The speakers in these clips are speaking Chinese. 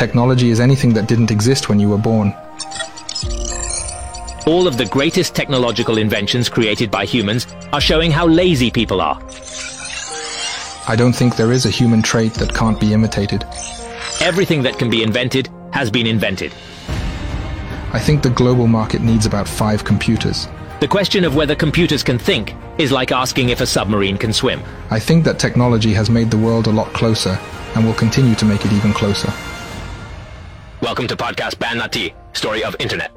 Technology is anything that didn't exist when you were born. All of the greatest technological inventions created by humans are showing how lazy people are. I don't think there is a human trait that can't be imitated. Everything that can be invented has been invented. I think the global market needs about five computers. The question of whether computers can think is like asking if a submarine can swim. I think that technology has made the world a lot closer and will continue to make it even closer. Welcome to podcast Ban Nati, Story of Internet.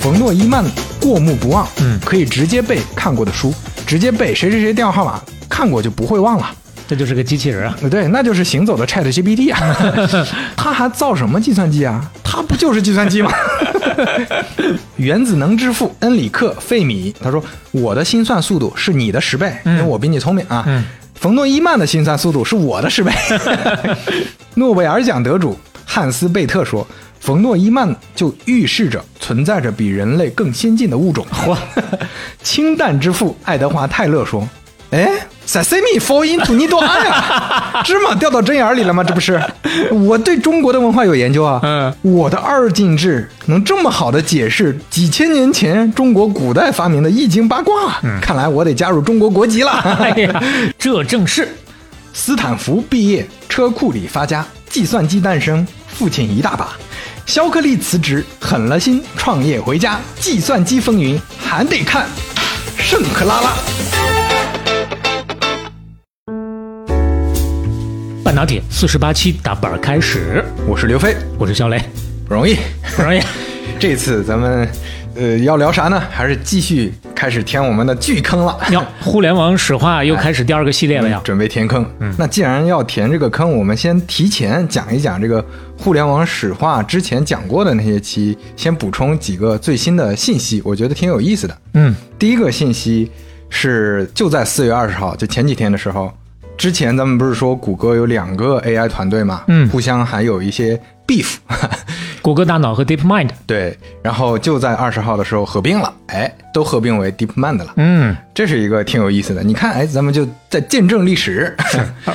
冯诺依曼过目不忘，嗯，可以直接背看过的书，直接背谁谁谁电话号码，看过就不会忘了。这就是个机器人啊！对，那就是行走的 Chat GPT 啊！他还造什么计算机啊？他不就是计算机吗？原子能之父恩里克·费米他说：“我的心算速度是你的十倍，因为我比你聪明啊。”冯诺依曼的心算速度是我的十倍。诺贝尔奖得主汉斯·贝特说：“冯诺依曼就预示着存在着比人类更先进的物种。”嚯！氢弹之父爱德华·泰勒说：“哎。” Sesame fall into 你多爱呀！芝麻掉到针眼里了吗？这不是，我对中国的文化有研究啊。嗯，我的二进制能这么好的解释几千年前中国古代发明的易经八卦。嗯，看来我得加入中国国籍了。哎呀，这正是。斯坦福毕业，车库里发家，计算机诞生，父亲一大把。肖克利辞职，狠了心创业回家，计算机风云还得看圣克拉拉。半导体四十八期打板开始，我是刘飞，我是肖雷，不容易，不容易。这次咱们呃要聊啥呢？还是继续开始填我们的巨坑了？要互联网史话又开始第二个系列了，呀准备填坑。嗯，那既然要填这个坑，我们先提前讲一讲这个互联网史话之前讲过的那些期，先补充几个最新的信息，我觉得挺有意思的。嗯，第一个信息是就在四月二十号，就前几天的时候。之前咱们不是说谷歌有两个 AI 团队嘛，嗯，互相还有一些 beef，谷歌大脑和 DeepMind，对，然后就在二十号的时候合并了，哎，都合并为 DeepMind 了，嗯，这是一个挺有意思的。你看，哎，咱们就在见证历史，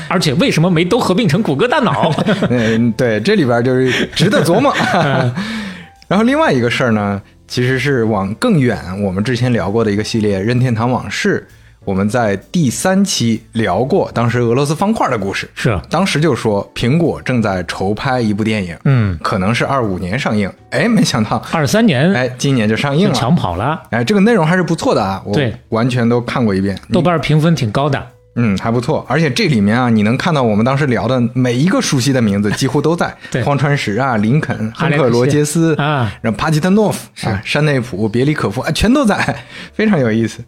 而且为什么没都合并成谷歌大脑？嗯，对，这里边就是值得琢磨。然后另外一个事儿呢，其实是往更远，我们之前聊过的一个系列《任天堂往事》。我们在第三期聊过当时俄罗斯方块的故事，是。当时就说苹果正在筹拍一部电影，嗯，可能是二五年上映，哎，没想到二三年，哎，今年就上映了，抢跑了，哎，这个内容还是不错的啊，我完全都看过一遍，豆瓣评分挺高的。嗯，还不错，而且这里面啊，你能看到我们当时聊的每一个熟悉的名字，几乎都在。对，荒川石啊，林肯、汉克罗杰斯啊，然后帕吉特诺夫啊，山内普、别里可夫啊，全都在，非常有意思。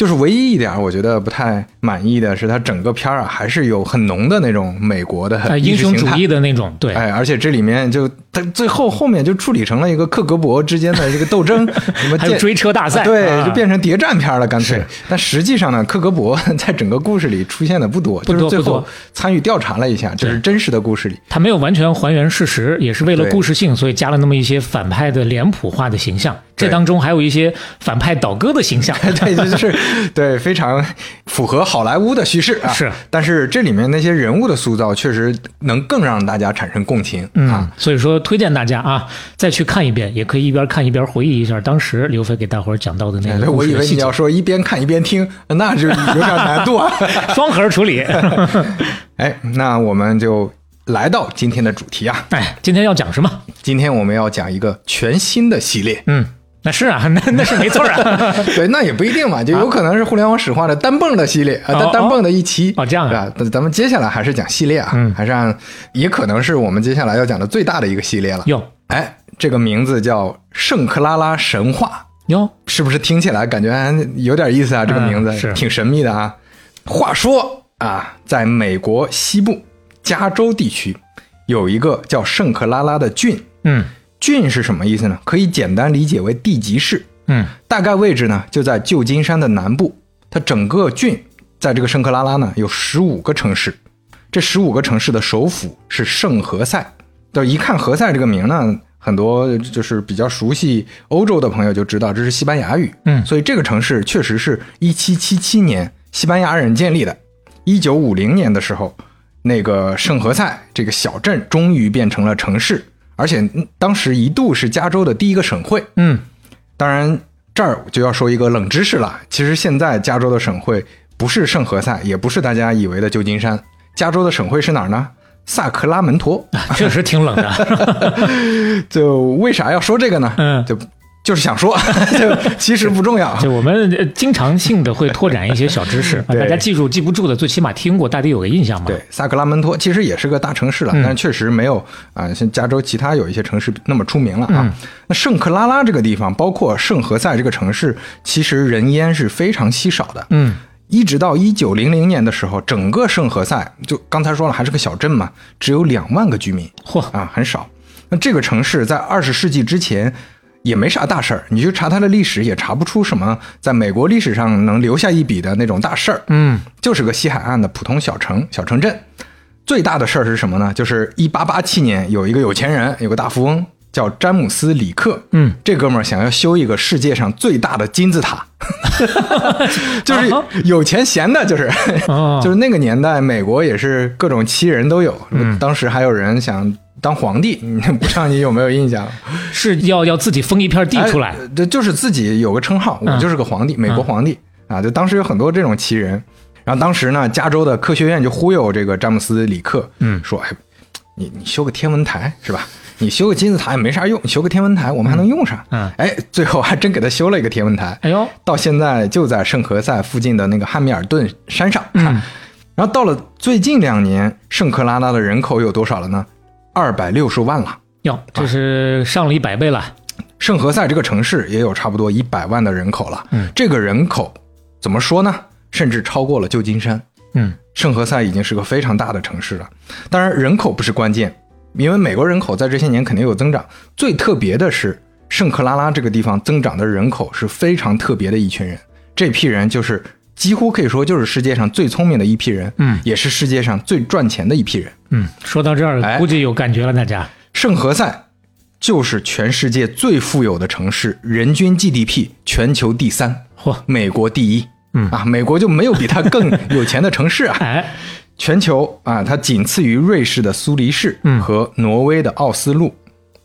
就是唯一一点我觉得不太满意的是，它整个片儿啊，还是有很浓的那种美国的英雄主义的那种。对，哎，而且这里面就它最后后面就处理成了一个克格勃之间的这个斗争，什么还有追车大赛，对，就变成谍战片了，干脆。但实际上呢，克格勃 在整个故事里出现的不多，就是最后参与调查了一下，就是真实的故事里，他没有完全还原事实，也是为了故事性，所以加了那么一些反派的脸谱化的形象。这当中还有一些反派倒戈的形象，对，就是对，非常符合好莱坞的叙事啊。是，但是这里面那些人物的塑造确实能更让大家产生共情啊。所以说，推荐大家啊，再去看一遍，也可以一边看一边回忆一下当时刘飞给大伙儿讲到的那个我以为你要说一边看一边听，那就有点难度啊。双核处理。哎，那我们就。来到今天的主题啊！哎，今天要讲什么？今天我们要讲一个全新的系列。嗯，那是啊，那那是没错啊。对，那也不一定嘛，就有可能是互联网史化的单蹦的系列啊，单单蹦的一期。哦，这样啊。咱们接下来还是讲系列啊，还是按，也可能是我们接下来要讲的最大的一个系列了。哟，哎，这个名字叫《圣克拉拉神话》。哟，是不是听起来感觉有点意思啊？这个名字是挺神秘的啊。话说啊，在美国西部。加州地区有一个叫圣克拉拉的郡，嗯，郡是什么意思呢？可以简单理解为地级市，嗯，大概位置呢就在旧金山的南部。它整个郡在这个圣克拉拉呢有十五个城市，这十五个城市的首府是圣何塞。就一看何塞这个名呢，很多就是比较熟悉欧洲的朋友就知道这是西班牙语。嗯所以这个城市确实是一七七七年西班牙人建立的。一九五零年的时候，那个圣何塞这个小镇终于变成了城市，而且嗯当时一度是加州的第一个省会。嗯，当然，这儿就要说一个冷知识了。其实现在加州的省会不是圣何塞，也不是大家以为的旧金山。加州的省会是哪儿呢？萨克拉门托。确实挺冷的。就为啥要说这个呢？嗯就就是想说，就其实不重要。就我们呃经常性的会拓展一些小知识，大家记住记不住的，最起码听过，大抵有个印象嘛。对，萨克拉门托其实也是个大城市了，嗯但确实没有啊、像加州其他有一些城市那么出名了啊。嗯那圣克拉拉这个地方，包括圣何塞这个城市，其实人烟是非常稀少的。嗯，一直到一九零零年的时候，整个圣何塞就刚才说了，还是个小镇嘛，只有两万个居民嚯，啊，很少。那这个城市在二十世纪之前也没啥大事儿，你去查它的历史，也查不出什么在美国历史上能留下一笔的那种大事儿。嗯，就是个西海岸的普通小城、小城镇。最大的事儿是什么呢？就是一八八七年，有一个有钱人，有个大富翁叫詹姆斯·里克。嗯，这哥们儿想要修一个世界上最大的金字塔，就是有钱闲的，就是、哦就是那个年代，美国也是各种奇人都有。当时还有人想当皇帝，你不知道你有没有印象？是要要自己封一片地出来哎。这就是自己有个称号，我嗯就是个皇帝，美国皇帝啊！就当时有很多这种奇人，然后当时呢，加州的科学院就忽悠这个詹姆斯·里克，嗯说，哎，你你修个天文台是吧？你修个金字塔也没啥用，你修个天文台我们还能用上。嗯哎，最后还真给他修了一个天文台，哎呦，到现在就在圣何塞附近的那个汉密尔顿山上。嗯然后到了最近两年，圣克拉拉的人口有多少了呢？二百六十万了。哟，这是上了一百倍了。圣何塞这个城市也有差不多一百万的人口了。嗯，这个人口怎么说呢？甚至超过了旧金山。嗯，圣何塞已经是个非常大的城市了。当然，人口不是关键，因为美国人口在这些年肯定有增长。最特别的是，圣克拉拉这个地方增长的人口是非常特别的一群人。这批人就是几乎可以说就是世界上最聪明的一批人，嗯也是世界上最赚钱的一批人。嗯，说到这儿，哎估计有感觉了，大家。圣何塞就是全世界最富有的城市，人均 GDP 全球第三，嚯，美国第一。嗯啊，美国就没有比它更有钱的城市啊。哎，全球啊，它仅次于瑞士的苏黎世嗯和挪威的奥斯陆。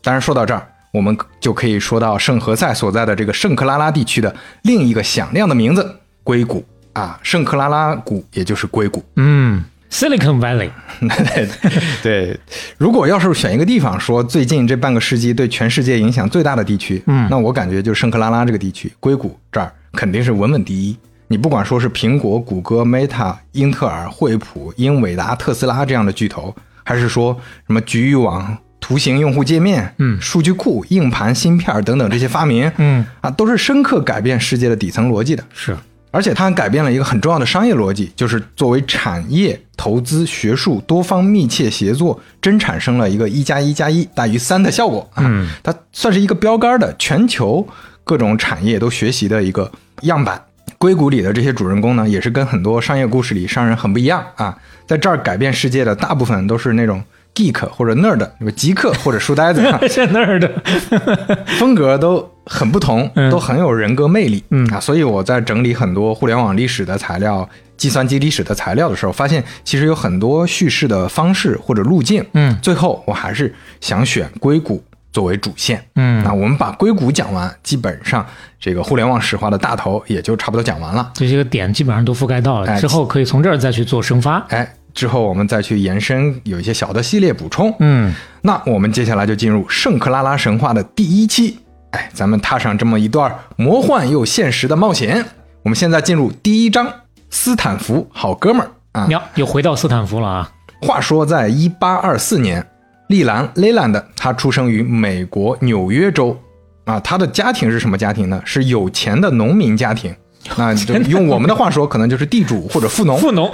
当然，说到这儿，我们就可以说到圣何塞所在的这个圣克拉拉地区的另一个响亮的名字——硅谷啊，圣克拉拉谷，也就是硅谷。嗯，Silicon Valley，对 对，如果要是选一个地方说最近这半个世纪对全世界影响最大的地区，嗯那我感觉就是圣克拉拉这个地区，硅谷这儿肯定是稳稳第一。你不管说是苹果、谷歌、Meta、英特尔、惠普、英伟达、特斯拉这样的巨头，还是说什么局域网、图形用户界面、嗯数据库、硬盘、芯片等等这些发明，嗯，啊，都是深刻改变世界的底层逻辑的。是，而且它还改变了一个很重要的商业逻辑，就是作为产业、投资、学术多方密切协作，真产生了一个一加一加一大于三的效果啊！嗯它算是一个标杆的全球各种产业都学习的一个样板。硅谷里的这些主人公呢，也是跟很多商业故事里商人很不一样啊，在这儿改变世界的大部分都是那种 geek 或者 nerd，那个极客或者书呆子啊，在那儿的。风格都很不同，嗯都很有人格魅力。嗯啊，所以我在整理很多互联网历史的材料、计算机历史的材料的时候，发现其实有很多叙事的方式或者路径。嗯最后我还是想选硅谷作为主线。嗯那我们把硅谷讲完，基本上这个互联网史话的大头也就差不多讲完了。这些个点基本上都覆盖到了，哎之后可以从这儿再去做生发。哎，之后我们再去延伸，有一些小的系列补充。嗯，那我们接下来就进入圣克拉拉神话的第一期。哎，咱们踏上这么一段魔幻又现实的冒险。我们现在进入第一章，斯坦福好哥们儿啊。哟，又回到斯坦福了啊。话说，在一八二四年，利兰 （Leland） 他出生于美国纽约州啊。他的家庭是什么家庭呢？是有钱的农民家庭。那就用我们的话说，可能就是地主或者富农。富农，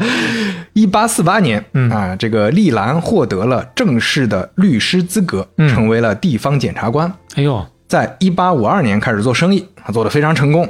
一八四八年，嗯啊，这个利兰获得了正式的律师资格，嗯成为了地方检察官。哎呦，在一八五二年开始做生意，他做得非常成功。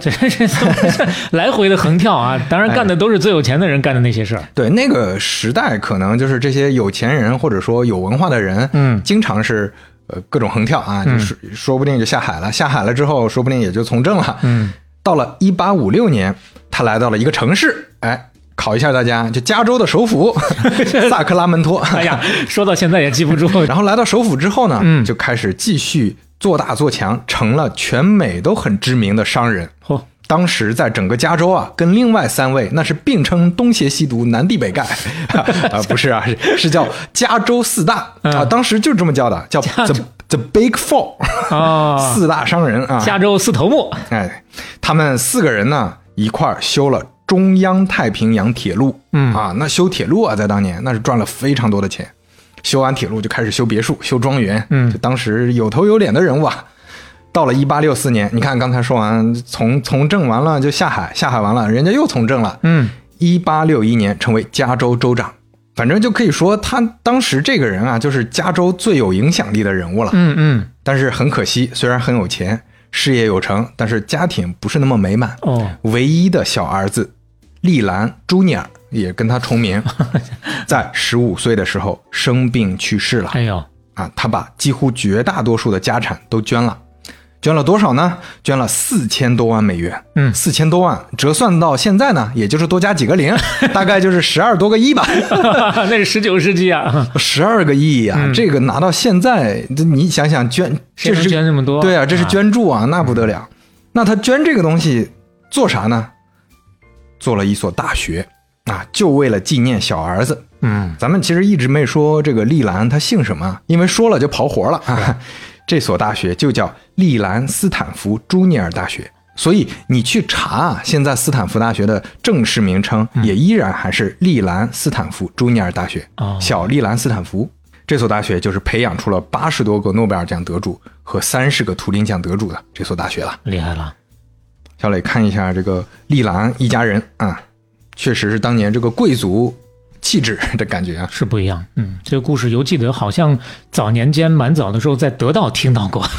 来回的横跳啊？当然干的都是最有钱的人干的那些事儿。对那个时代，可能就是这些有钱人或者说有文化的人，嗯经常是呃各种横跳啊，就是说不定就下海了。下海了之后，说不定也就从政了。嗯，到了一八五六年，他来到了一个城市，哎，考一下大家，就加州的首府 萨克拉门托。哎呀，说到现在也记不住。然后来到首府之后呢，嗯就开始继续做大做强，成了全美都很知名的商人。嚯，当时在整个加州啊，跟另外三位那是并称东邪西毒、南帝北丐 啊，不是啊，是是叫加州四大啊，当时就这么叫的，叫 the the Big Four 啊，四大商人啊。加州四头目，哎，他们四个人呢一块儿修了中央太平洋铁路，嗯啊，那修铁路啊，在当年那是赚了非常多的钱。修完铁路就开始修别墅、修庄园，嗯就当时有头有脸的人物啊。到了一八六四年，你看刚才说完从从政完了就下海，下海完了人家又从政了。嗯，一八六一年成为加州州长，反正就可以说他当时这个人啊，就是加州最有影响力的人物了。嗯嗯，但是很可惜，虽然很有钱，事业有成，但是家庭不是那么美满。哦，唯一的小儿子利兰·朱尼尔也跟他重名，在十五岁的时候生病去世了。哎呦，啊，他把几乎绝大多数的家产都捐了，捐了多少呢？捐了四千多万美元。嗯四千多万折算到现在呢，也就是多加几个零，大概就是十二多个亿吧。那是十九世纪啊，十二个亿啊！这个拿到现在，这你想想捐，这是捐这么多？对啊，这是啊捐助啊，那不得了。那他捐这个东西做啥呢？做了一所大学啊，就为了纪念小儿子。嗯，咱们其实一直没说这个利兰他姓什么，因为说了就跑活了啊。这所大学就叫利兰斯坦福朱尼尔大学，所以你去查啊，现在斯坦福大学的正式名称也依然还是利兰斯坦福朱尼尔大学，哦小利兰斯坦福。这所大学就是培养出了八十多个诺贝尔奖得主和三十个图灵奖得主的这所大学了。厉害了，小磊看一下这个利兰一家人啊，确实是当年这个贵族气质的感觉啊。是不一样。嗯，这个故事犹记得好像早年间蛮早的时候在得到听到过。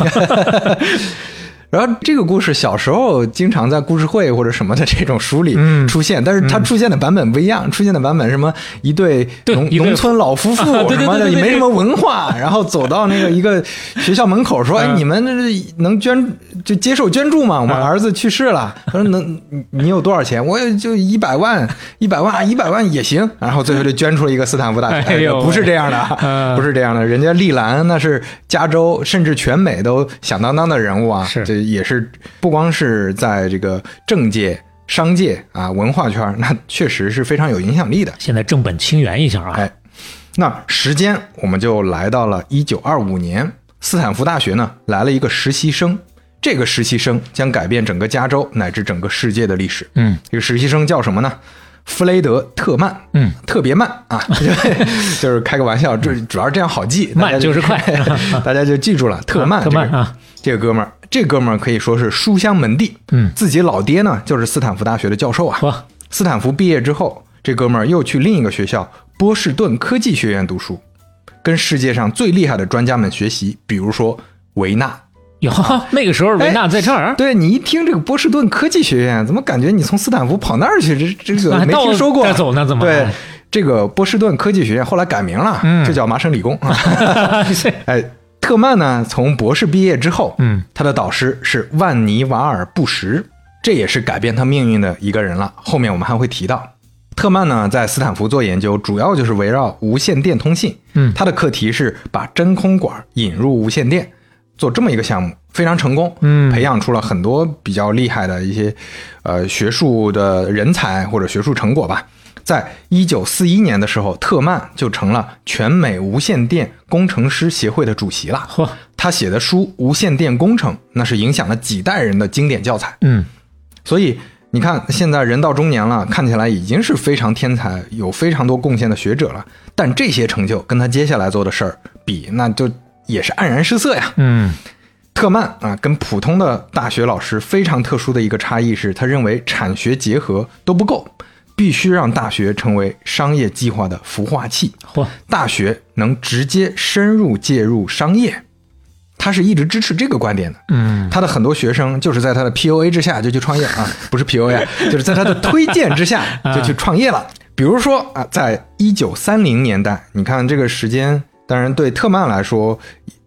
然后这个故事小时候经常在故事会或者什么的这种书里嗯出现，但是它出现的版本不一样，出现的版本什么一对农对农村老夫妇 什么的，也没什么文化，然后走到那个一个学校门口说：“ 哎，嗯你们这能捐就接受捐助吗？我儿子去世了。”他说：“能你你有多少钱？我也就一百万，一百万，一百万也行。”然后最后就捐出了一个斯坦福大学。不是这样的不是这样的，人家利兰那是加州甚至全美都响当当的人物啊，是这也是不光是在这个政界、商界啊、文化圈，那确实是非常有影响力的。现在正本清源一下啊，哎，那时间我们就来到了一九二五年，斯坦福大学呢来了一个实习生，这个实习生将改变整个加州乃至整个世界的历史。嗯，这个实习生叫什么呢？弗雷德特曼，嗯，特别慢啊，就是开个玩笑，这主要是这样好记，慢就是快。大家就记住了，特曼，这个特慢啊，这个哥们儿，这哥们儿可以说是书香门第，嗯自己老爹呢就是斯坦福大学的教授啊。嚯，斯坦福毕业之后，这哥们儿又去另一个学校波士顿科技学院读书，跟世界上最厉害的专家们学习，比如说维纳。哟，那个时候维纳在这儿，对你一听这个波士顿科技学院，怎么感觉你从斯坦福跑那儿去？这这个没听说过。再走呢怎么对，这个波士顿科技学院后来改名了，嗯就叫麻省理工啊。是哎，特曼呢，从博士毕业之后，嗯，他的导师是万尼瓦尔布什，这也是改变他命运的一个人了。后面我们还会提到。特曼呢，在斯坦福做研究，主要就是围绕无线电通信。嗯他的课题是把真空管引入无线电，做这么一个项目，非常成功。嗯培养出了很多比较厉害的一些呃学术的人才或者学术成果吧。在一九四一年的时候，特曼就成了全美无线电工程师协会的主席了。嚯，他写的书《无线电工程》，那是影响了几代人的经典教材。嗯，所以你看，现在人到中年了，看起来已经是非常天才、有非常多贡献的学者了。但这些成就跟他接下来做的事儿比，那就也是黯然失色呀。嗯，特曼啊，跟普通的大学老师非常特殊的一个差异是，他认为产学结合都不够，必须让大学成为商业计划的孵化器。嚯，大学能直接深入介入商业，他是一直支持这个观点的。嗯，他的很多学生就是在他的 PUA 之下就去创业啊，不是 PUA，就是在他的推荐之下 就去创业了。比如说啊，在一九三零年代，你看这个时间，当然对特曼来说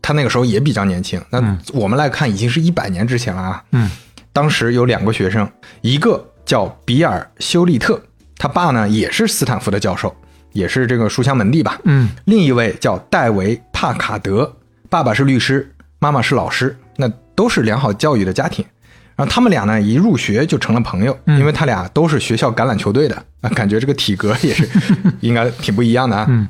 他那个时候也比较年轻。那我们来看，已经是一百年之前了啊。嗯，当时有两个学生，一个叫比尔·休利特，他爸呢也是斯坦福的教授，也是这个书香门第吧。嗯，另一位叫戴维·帕卡德，爸爸是律师，妈妈是老师，那都是良好教育的家庭。然后他们俩呢，一入学就成了朋友，因为他俩都是学校橄榄球队的啊，感觉这个体格也是应该挺不一样的啊。嗯，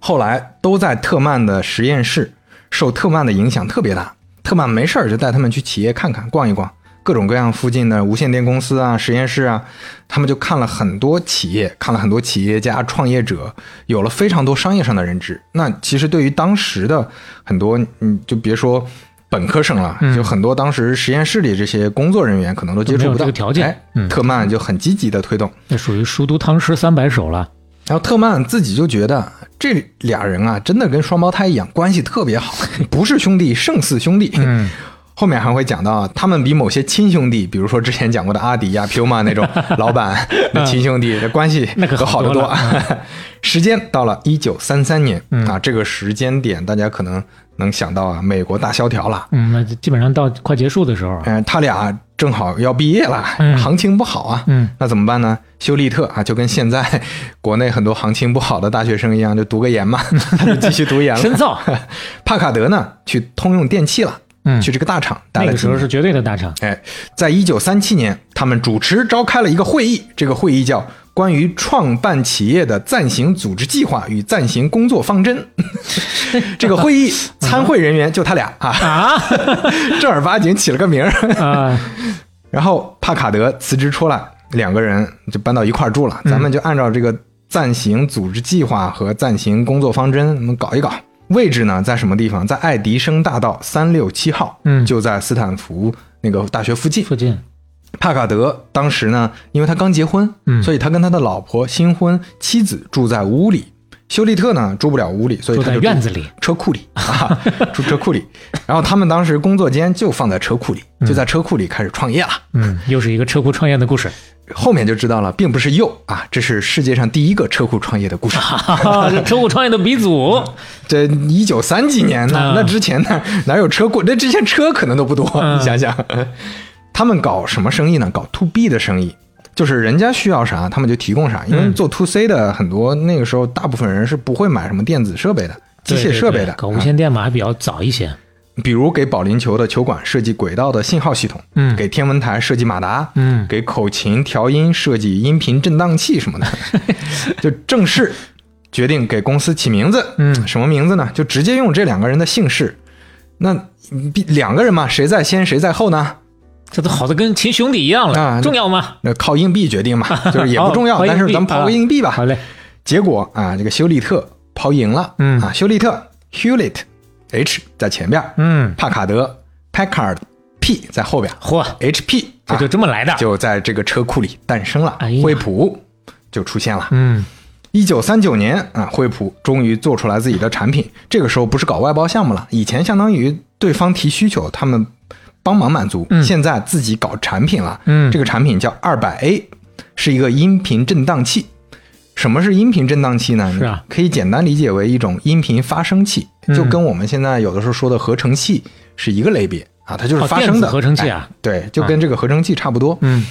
后来都在特曼的实验室，受特曼的影响特别大。特曼没事儿就带他们去企业看看、逛一逛，各种各样附近的无线电公司啊、实验室啊，他们就看了很多企业，看了很多企业家、创业者，有了非常多商业上的认知。那其实对于当时的很多，嗯，就别说。本科生了，就很多当时实验室里这些工作人员可能都接触不到这个条件。哎，特曼就很积极的推动，那属于熟读唐诗三百首了。然后特曼自己就觉得这俩人啊，真的跟双胞胎一样，关系特别好，不是兄弟胜似兄弟。嗯，后面还会讲到，他们比某些亲兄弟，比如说之前讲过的阿迪呀、Puma 那种 老板那亲兄弟的关系，那可好得多。时间到了一九三三年啊，这个时间点大家可能。能想到啊，美国大萧条了，嗯，那基本上到快结束的时候，嗯，他俩正好要毕业了，行情不好啊，嗯，那怎么办呢？休利特啊，就跟现在 国内很多行情不好的大学生一样，就读个研嘛，他就继续读研了，深造。帕卡德呢，去通用电气了，嗯，去这个大厂，那个时候是绝对的大厂。哎，在一九三七年，他们主持召开了一个会议，这个会议叫。关于创办企业的暂行组织计划与暂行工作方针，这个会议参会人员就他俩啊，正儿八经起了个名儿啊。然后帕卡德辞职出来，两个人就搬到一块儿住了。咱们就按照这个暂行组织计划和暂行工作方针，我们搞一搞。位置呢，在什么地方？在爱迪生大道三六七号，嗯，就在斯坦福那个大学附近。附近。帕卡德当时呢，因为他刚结婚，嗯，所以他跟他的老婆、新婚妻子住在屋里。休利特呢，住不了屋里，所以他在院子里、车库里 啊，住车库里。然后他们当时工作间就放在车库里，就在车库里开始创业了。嗯，又是一个车库创业的故事。后面就知道了，并不是又啊，这是世界上第一个车库创业的故事。车库创业的鼻祖，这一九三几年呢？那之前呢，哪有车库？那之前车可能都不多，你想想。他们搞什么生意呢？搞 to B 的生意，就是人家需要啥，他们就提供啥。因为做 to C 的很多，那个时候大部分人是不会买什么电子设备的、机械设备的。搞无线电嘛，还比较早一些。比如给保龄球的球馆设计轨道的信号系统，嗯，给天文台设计马达，嗯，给口琴调音设计音频振荡器什么的，就正式决定给公司起名字。嗯，什么名字呢？就直接用这两个人的姓氏。那两个人嘛，谁在先谁在后呢？这都好的跟亲兄弟一样了，重要吗？那靠硬币决定嘛，就是也不重要。但是咱们抛个硬币吧。好嘞。结果啊，这个休利特抛赢了。嗯啊，休利特 Hewlett，H 在前边。嗯，帕卡德 Packard，P 在后边。嚯，HP 这就这么来的，就在这个车库里诞生了。惠普就出现了。嗯，一九三九年啊，惠普终于做出来自己的产品。这个时候不是搞外包项目了，以前相当于对方提需求，他们。帮忙满足，现在自己搞产品了。嗯，这个产品叫二百 A，是一个音频振荡器。什么是音频振荡器呢？是啊，可以简单理解为一种音频发生器，就跟我们现在有的时候说的合成器是一个类别啊，它就是发声的合成器啊。对，就跟这个合成器差不多。嗯，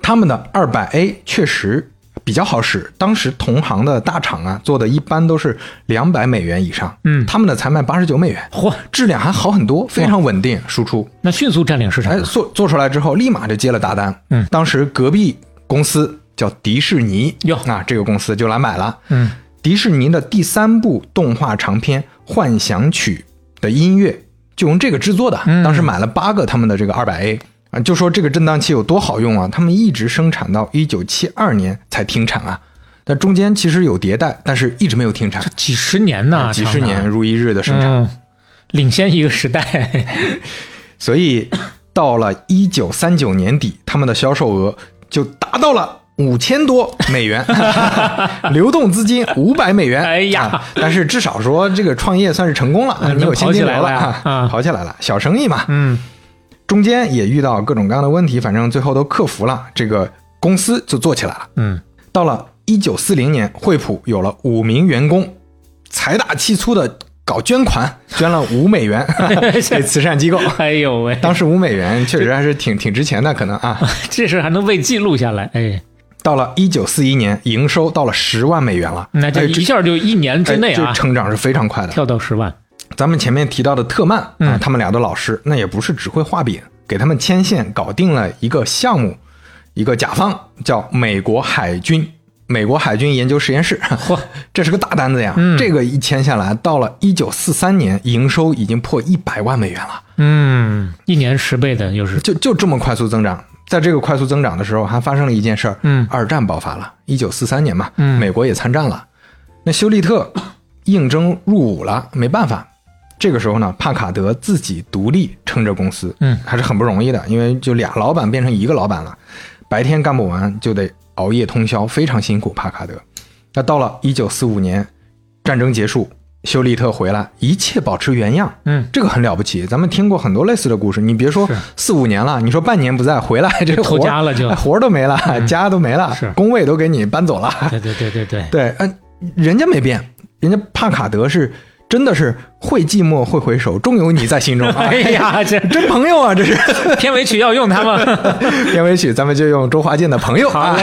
他们的二百 A 确实。比较好使，当时同行的大厂啊做的一般都是两百美元以上，嗯，他们的才卖八十九美元，嚯，质量还好很多，非常稳定，输出那迅速占领市场。哎，做做出来之后立马就接了大单，嗯，当时隔壁公司叫迪士尼哟，啊，这个公司就来买了，嗯，迪士尼的第三部动画长片《幻想曲》的音乐就用这个制作的，当时买了八个他们的这个二百 A。啊，就说这个震荡器有多好用啊！他们一直生产到一九七二年才停产啊，但中间其实有迭代，但是一直没有停产，几十年呢，几十年如一日的生产，领先一个时代。所以到了一九三九年底，他们的销售额就达到了五千多美元，流动资金五百美元。哎呀，但是至少说这个创业算是成功了，你有现金流了啊，跑起来了，小生意嘛，嗯。中间也遇到各种各样的问题，反正最后都克服了，这个公司就做起来了。嗯，到了一九四零年，惠普有了五名员工，财大气粗的搞捐款，捐了五美元 给慈善机构。哎呦喂，当时五美元确实还是挺挺值钱的，可能啊。这事还能被记录下来，哎，到了一九四一年，营收到了十万美元了，那这哎一下就一年之内哎这啊，成长是非常快的。跳到十万，咱们前面提到的特曼啊，嗯他们俩的老师，那也不是只会画饼，给他们牵线搞定了一个项目，一个甲方叫美国海军。美国海军研究实验室，嚯，这是个大单子呀！嗯这个一签下来，到了一九四三年，营收已经破一百万美元了，嗯，一年十倍的又是，就就这么快速增长。在这个快速增长的时候，还发生了一件事儿，嗯。二战爆发了，一九四三年嘛，嗯。美国也参战了，那休利特应征入伍了，没办法。这个时候呢，帕卡德自己独立撑着公司，嗯。还是很不容易的，因为就俩老板变成一个老板了，白天干不完就得熬夜通宵，非常辛苦。帕卡德，那到了一九四五年，战争结束，休利特回来，一切保持原样，嗯，这个很了不起。咱们听过很多类似的故事，你别说四五年了，你说半年不在回来，这脱活家了就哎活都没了，家都没了，是工位都给你搬走了。对对对对对，对，嗯、人家没变，人家帕卡德是真的是会寂寞会回首，终有你在心中。哎呀，这真朋友啊，这是片尾曲要用他吗？片尾曲，咱们就用周华健的《朋友》好啊。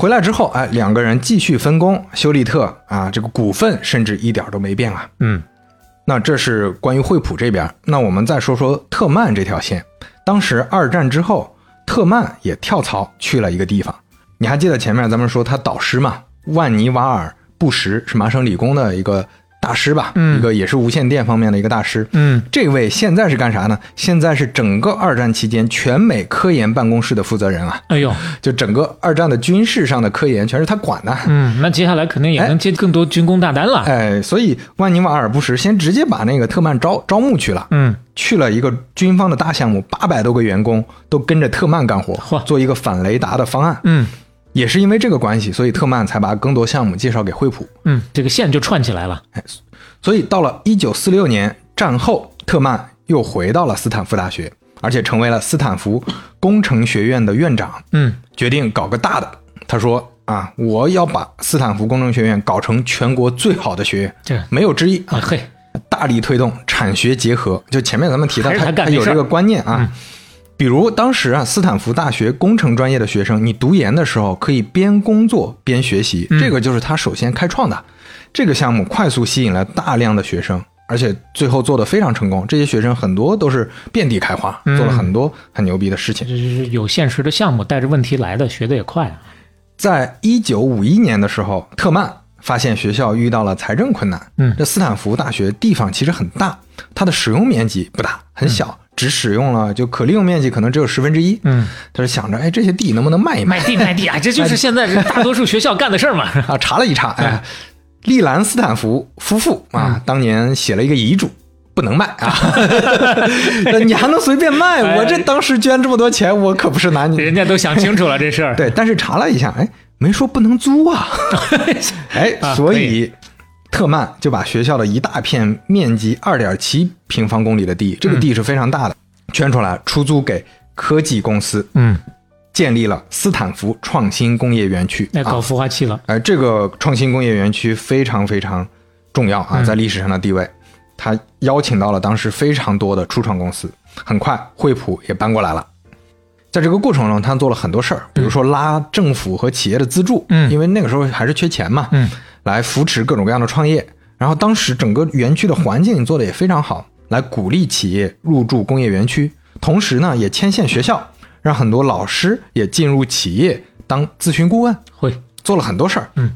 嘞，回来之后，哎，两个人继续分工，休利特啊，这个股份甚至一点都没变啊。嗯那这是关于惠普这边，那我们再说说特曼这条线。当时二战之后，特曼也跳槽去了一个地方。你还记得前面咱们说他导师嘛？万尼瓦尔·布什是麻省理工的一个大师吧？嗯一个也是无线电方面的一个大师。嗯，这位现在是干啥呢？现在是整个二战期间全美科研办公室的负责人啊！哎呦，就整个二战的军事上的科研全是他管的。嗯，那接下来肯定也能接更多军工大单了。哎，所以万尼瓦尔·布什先直接把那个特曼招招募去了。嗯，去了一个军方的大项目，八百多个员工都跟着特曼干活，做一个反雷达的方案。嗯也是因为这个关系，所以特曼才把更多项目介绍给惠普。嗯，这个线就串起来了。哎所以到了一九四六年战后，特曼又回到了斯坦福大学，而且成为了斯坦福工程学院的院长，嗯，决定搞个大的。他说啊，我要把斯坦福工程学院搞成全国最好的学院，这没有之一啊嘿，大力推动产学结合。就前面咱们提到他有这个观念啊。比如当时啊，斯坦福大学工程专业的学生，你读研的时候可以边工作边学习，嗯这个就是他首先开创的。这个项目快速吸引了大量的学生，而且最后做的非常成功。这些学生很多都是遍地开花，嗯做了很多很牛逼的事情。这是有现实的项目，带着问题来的，学的也快啊。在一九五一年的时候，特曼发现学校遇到了财政困难。嗯这斯坦福大学地方其实很大，它的使用面积不大，很小，只使用了就可利用面积可能只有十分之一。嗯，他就想着，哎，这些地能不能卖一卖？卖地卖地啊，这就是现在这大多数学校干的事儿嘛。啊，查了一查，哎，利兰斯坦福夫妇啊，嗯当年写了一个遗嘱。不能卖啊！那你还能随便卖？哎我这当时捐这么多钱，我可不是拿你人家都想清楚了这事儿。对，但是查了一下，哎，没说不能租啊，哎，啊所以以特曼就把学校的一大片面积二点七平方公里的地，这个地是非常大的，圈出来出租给科技公司，嗯，建立了斯坦福创新工业园区。那搞啊，孵化器了。哎，这个创新工业园区非常非常重要啊，嗯在历史上的地位。他邀请到了当时非常多的初创公司，很快惠普也搬过来了。在这个过程中，他做了很多事儿，比如说拉政府和企业的资助，嗯。因为那个时候还是缺钱嘛，嗯，来扶持各种各样的创业。然后当时整个园区的环境做的也非常好，来鼓励企业入驻工业园区，同时呢也牵线学校，让很多老师也进入企业当咨询顾问，会，做了很多事儿。嗯，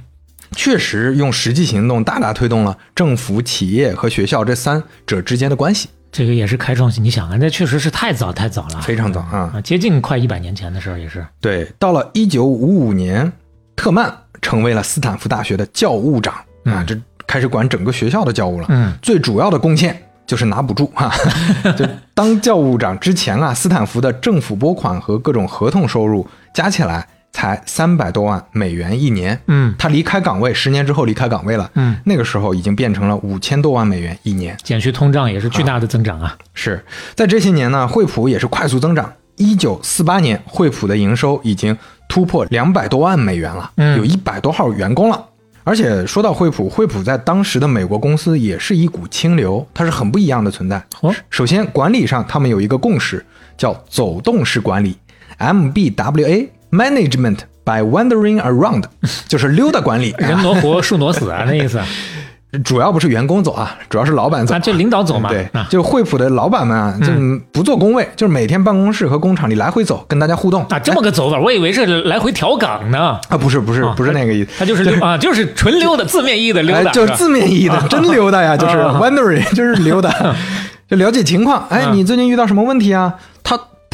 确实用实际行动大大推动了政府、企业和学校这三者之间的关系，这个也是开创性。你想啊，那确实是太早太早了，非常早啊。啊，接近快一百年前的事儿也是。对，到了一九五五年，特曼成为了斯坦福大学的教务长啊，这开始管整个学校的教务了。嗯，最主要的贡献就是拿补助哈。就当教务长之前啊，斯坦福的政府拨款和各种合同收入加起来才三百多万美元一年。嗯，他离开岗位，十年之后离开岗位了。嗯，那个时候已经变成了五千多万美元一年。减去通胀也是巨大的增长啊。是在这些年呢，惠普也是快速增长。一九四八年，惠普的营收已经突破两百多万美元了，嗯有一百多号员工了。而且说到惠普，惠普在当时的美国公司也是一股清流，它是很不一样的存在。哦首先管理上他们有一个共识，叫走动式管理 （MBWA）。Management by wandering around，就是溜达管理，人挪活，树挪死啊，那意思啊，主要不是员工走啊，主要是老板走。就领导走嘛。对啊，就惠普的老板们啊，就不做工位，就是每天办公室和工厂里来回走，跟大家互动啊，这么个走法，我以为是来回调岗呢。啊，不是不是啊不是那个意思，他就是溜啊，就是纯溜达，字面意义的溜达，哎，就是字面意义的真溜达呀，就是啊 wandering，就是溜达，就了解情况。哎，嗯你最近遇到什么问题啊？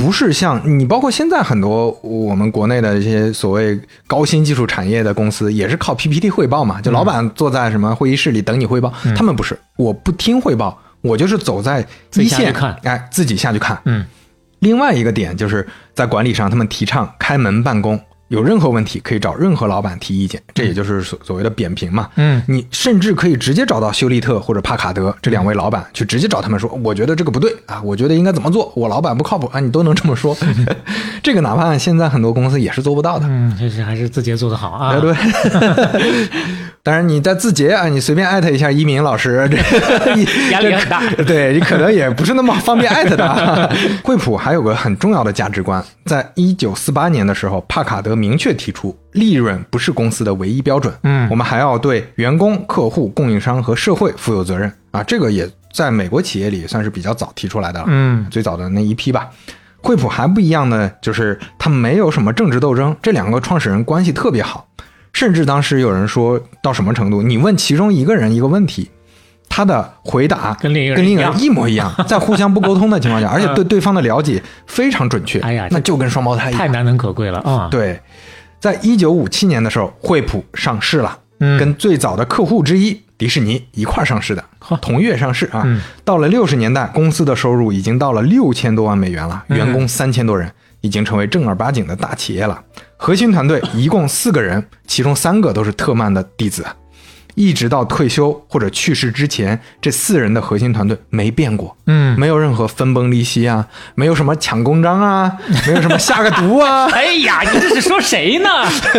他不是像你，包括现在很多我们国内的一些所谓高新技术产业的公司，也是靠 PPT 汇报嘛，就老板坐在什么会议室里等你汇报，他们不是，我不听汇报，我就是走在自一线看。哎，自己下去看。嗯，另外一个点就是在管理上，他们提倡开门办公，有任何问题可以找任何老板提意见，这也就是所所谓的扁平嘛。嗯，你甚至可以直接找到休利特或者帕卡德这两位老板，去直接找他们说，我觉得这个不对啊，我觉得应该怎么做，我老板不靠谱啊，你都能这么说。这个哪怕现在很多公司也是做不到的。嗯，这是还是字节做得好啊。哎，对。当然，你在字节啊，你随便艾特一下一鸣老师，这 压力很大对你可能也不是那么方便艾特的啊。惠普还有个很重要的价值观，在一九四八年的时候，帕卡德明确提出，利润不是公司的唯一标准。嗯我们还要对员工、客户、供应商和社会负有责任啊。这个也在美国企业里算是比较早提出来的了。嗯最早的那一批吧。惠普还不一样呢，就是他没有什么政治斗争，这两个创始人关系特别好，甚至当时有人说到什么程度，你问其中一个人一个问题，他的回答跟另一个人跟另一个一样人一模一样，在互相不沟通的情况下，而且对对方的了解非常准确，哎呀那就跟双胞胎一样。太难能可贵了啊。对，在一九五七年的时候，惠普上市了，嗯跟最早的客户之一迪士尼一块儿上市的，同月上市啊。嗯到了六十年代，公司的收入已经到了六千多万美元了，嗯员工三千多人，已经成为正儿八经的大企业了。核心团队一共四个人，其中三个都是特曼的弟子。一直到退休或者去世之前，这四人的核心团队没变过，嗯，没有任何分崩离析啊，没有什么抢公章啊，没有什么下个毒啊，哎呀，你这是说谁呢？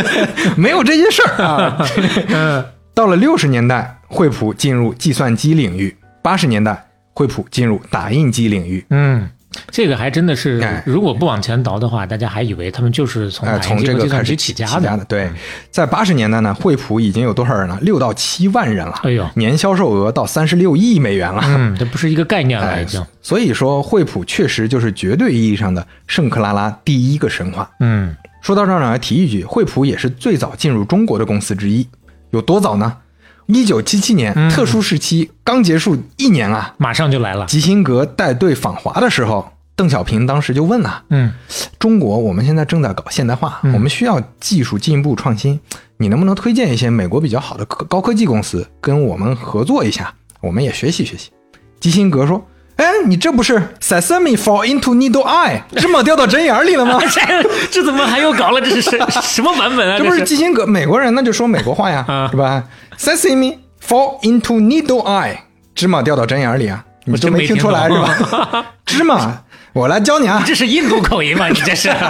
没有这些事儿啊。到了六十年代，惠普进入计算机领域；八十年代，惠普进入打印机领域。嗯，这个还真的是哎，如果不往前倒的话，大家还以为他们就是从从这个开和计算机始起家的。对，在八十年代呢，惠普已经有多少人了？六到七万人了。哎呦年销售额到三十六亿美元了。嗯，这不是一个概念了，哎已经。，所以说惠普确实就是绝对意义上的圣克拉拉第一个神话。嗯，说到这儿呢，提一句，惠普也是最早进入中国的公司之一。有多早呢？一九七七年，嗯特殊时期刚结束一年啊。马上就来了。基辛格带队访华的时候，邓小平当时就问了，嗯中国我们现在正在搞现代化，我们需要技术进一步创新，你能不能推荐一些美国比较好的科高科技公司跟我们合作一下，我们也学习学习？基辛格说。哎，你这不是 sesame fall into needle eye，芝麻掉到针眼里了吗？这这怎么还又搞了？这是什什么版本啊？这不是是基辛格美国人，那就说美国话呀，啊是吧？Sesame fall into needle eye，芝麻掉到针眼里啊，你都没没听出来是吧？芝麻，我来教你啊这是印度口音吗？你这是，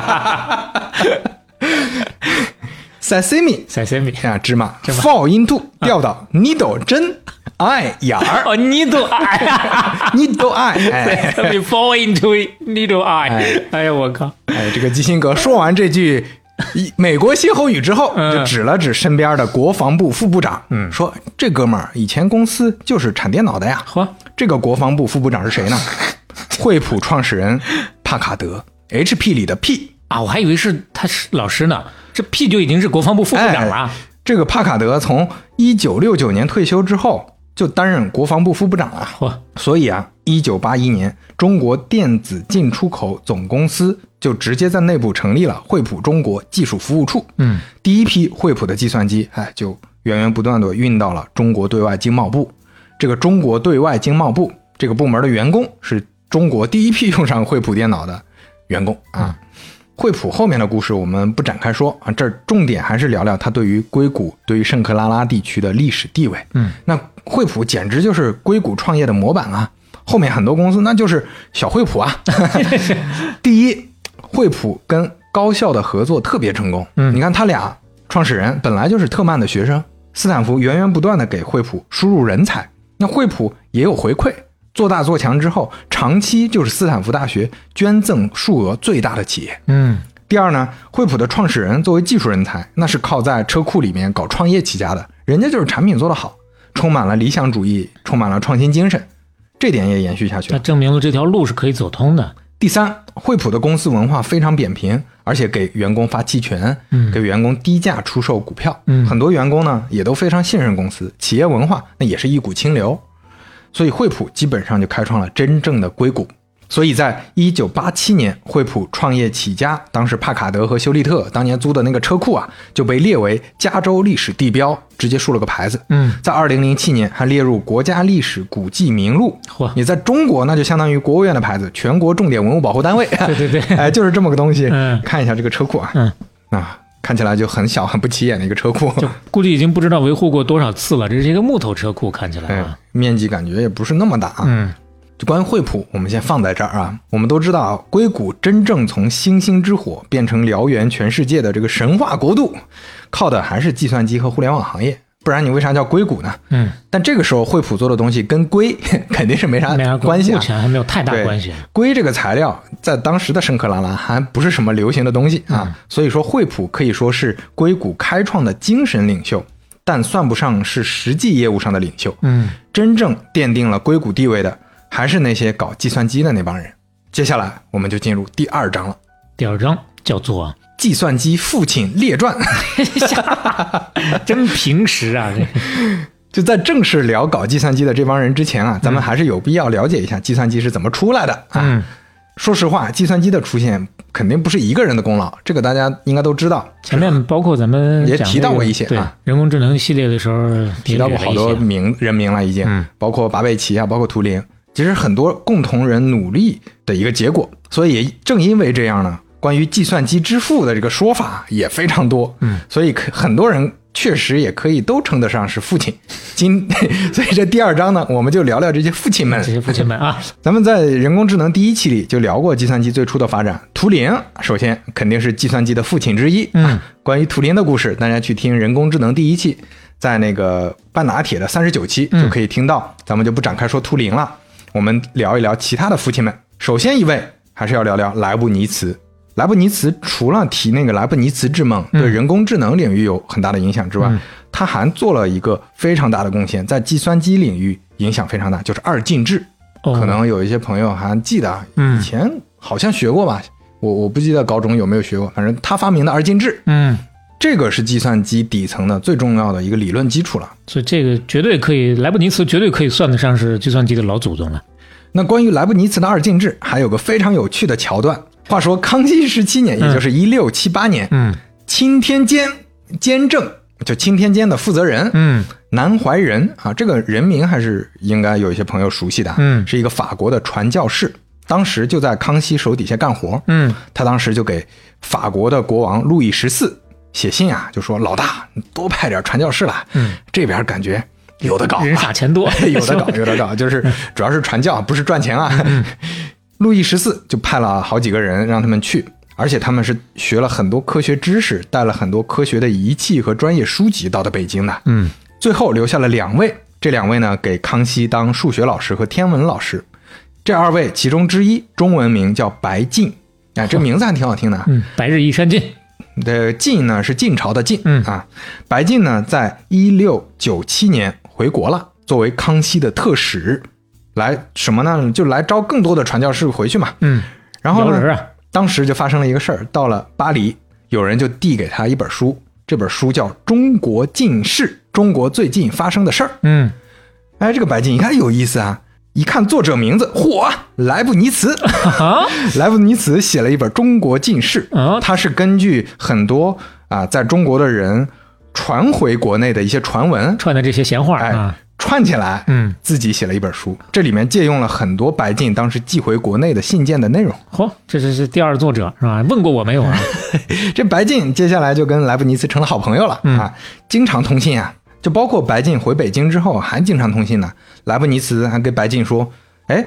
Sesame？Sesame 啊，芝麻 fall into 掉到 needle 针 eye 眼儿哦，你都 哎呀 needle eye，哎，Sesame fall into needle eye 哎。哎呀，我靠！哎，这个基辛格说完这句。美国歇后语之后，嗯就指了指身边的国防部副部长，嗯，说这哥们儿以前公司就是产电脑的呀，嚯，这个国防部副部长是谁呢？惠普创始人帕卡德，HP 里的 P。啊，我还以为是他是老师呢，这 P 就已经是国防部副部长了。哎这个帕卡德从一九六九年退休之后，就担任国防部副部长了。嚯，所以啊，一九八一年，中国电子进出口总公司就直接在内部成立了惠普中国技术服务处。嗯，第一批惠普的计算机，哎，就源源不断的运到了中国对外经贸部。这个中国对外经贸部这个部门的员工是中国第一批用上惠普电脑的员工啊。惠普后面的故事我们不展开说啊，这儿重点还是聊聊它对于硅谷、对于圣克拉拉地区的历史地位。嗯，那惠普简直就是硅谷创业的模板啊！后面很多公司那就是小惠普啊。第一，惠普跟高校的合作特别成功。嗯你看他俩创始人本来就是特曼的学生，斯坦福源源不断的给惠普输入人才，那惠普也有回馈，做大做强之后，长期就是斯坦福大学捐赠数额最大的企业。嗯第二呢，惠普的创始人作为技术人才，那是靠在车库里面搞创业起家的，人家就是产品做得好，充满了理想主义，充满了创新精神，这点也延续下去了。它证明了这条路是可以走通的。第三，惠普的公司文化非常扁平，而且给员工发期权，嗯给员工低价出售股票，嗯很多员工呢也都非常信任公司，企业文化那也是一股清流，所以惠普基本上就开创了真正的硅谷。所以在一九八七年，惠普创业起家，当时帕卡德和休利特当年租的那个车库啊，就被列为加州历史地标，直接竖了个牌子。嗯，在二零零七年还列入国家历史古迹名录。嚯你在中国那就相当于国务院的牌子，全国重点文物保护单位。对对对 哎，就是这么个东西。嗯看一下这个车库啊，嗯，啊，看起来就很小、很不起眼的一个车库。就估计已经不知道维护过多少次了。这是一个木头车库，看起来哎啊，，面积感觉也不是那么大啊。嗯就关于惠普，我们先放在这儿啊。我们都知道啊，硅谷真正从星星之火变成燎原全世界的这个神话国度，靠的还是计算机和互联网行业。不然你为啥叫硅谷呢？嗯，但这个时候惠普做的东西跟硅 肯定是没啥没啥关系啊目。前还没有太大关系。硅这个材料在当时的圣克拉拉还不是什么流行的东西啊，嗯所以说惠普可以说是硅谷开创的精神领袖，但算不上是实际业务上的领袖。嗯，真正奠定了硅谷地位的，还是那些搞计算机的那帮人。接下来我们就进入第二章了，第二章叫做《计算机父亲列传》。真平时啊，这就在正式聊搞计算机的这帮人之前啊，咱们还是有必要了解一下计算机是怎么出来的啊。嗯说实话，计算机的出现肯定不是一个人的功劳，这个大家应该都知道。前面包括咱们讲也提到过一些啊人工智能系列的时候提到过好多名人名了，已经，嗯包括巴贝奇啊，包括图灵，其实很多共同人努力的一个结果。所以也正因为这样呢，关于计算机之父的这个说法也非常多。嗯，所以可很多人确实也可以都称得上是父亲。今 所以这第二章呢，我们就聊聊这些父亲们这。些父亲们啊，咱们在人工智能第一期里就聊过计算机最初的发展。图灵首先肯定是计算机的父亲之一。嗯啊，关于图灵的故事，大家去听人工智能第一期，在那个半拿铁的三十九期嗯就可以听到。咱们就不展开说图灵了，我们聊一聊其他的父亲们。首先一位还是要聊聊莱布尼茨。莱布尼茨除了提那个莱布尼茨之梦对人工智能领域有很大的影响之外，嗯他还做了一个非常大的贡献，在计算机领域影响非常大，就是二进制。哦可能有一些朋友还记得啊，嗯以前好像学过吧，我我不记得高中有没有学过，反正他发明的二进制，嗯，这个是计算机底层的最重要的一个理论基础了。所以这个绝对可以，莱布尼茨绝对可以算得上是计算机的老祖宗了。那关于莱布尼茨的二进制，还有个非常有趣的桥段。话说康熙十七年，也就是一六七八年，嗯钦天监监正就钦天监的负责人，嗯南怀仁啊，这个人名还是应该有一些朋友熟悉的，嗯是一个法国的传教士，当时就在康熙手底下干活，嗯他当时就给法国的国王路易十四写信啊，就说老大，你多派点传教士来，嗯，这边感觉有的搞啊，人傻钱多，有的搞，有的搞，就是主要是传教，不是赚钱啊。嗯路易十四就派了好几个人让他们去，而且他们是学了很多科学知识，带了很多科学的仪器和专业书籍到的北京的。嗯最后留下了两位，这两位呢给康熙当数学老师和天文老师。这二位其中之一中文名叫白晋，哎，这名字还挺好听的白日依山尽。的晋呢是晋朝的晋，嗯啊，白晋呢在一六九七年回国了，作为康熙的特使，来什么呢？就来招更多的传教士回去嘛。嗯，然后呢，啊，当时就发生了一个事儿，到了巴黎，有人就递给他一本书，这本书叫《中国近世：中国最近发生的事儿》。嗯，哎，这个白晋一看有意思啊，一看作者名字，嚯，莱布尼茨。啊，莱布尼茨写了一本《中国近世》，啊他是根据很多啊在中国的人传回国内的一些传闻，串的这些闲话哎啊，串起来，嗯，自己写了一本书。这里面借用了很多白晋当时寄回国内的信件的内容。嚯，这是是第二作者是吧？问过我没有啊？这白晋接下来就跟莱布尼茨成了好朋友了、嗯啊，经常通信啊，就包括白晋回北京之后还经常通信呢。莱布尼茨还跟白晋说：“哎，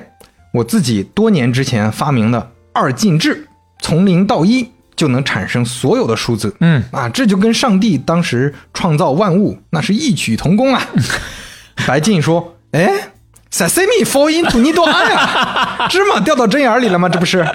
我自己多年之前发明的二进制，从零到一，就能产生所有的数字。嗯啊，这就跟上帝当时创造万物那是异曲同工啊。白晋说：“哎，sesame fall into 你多爱呀，芝麻掉到针眼里了吗？这不是？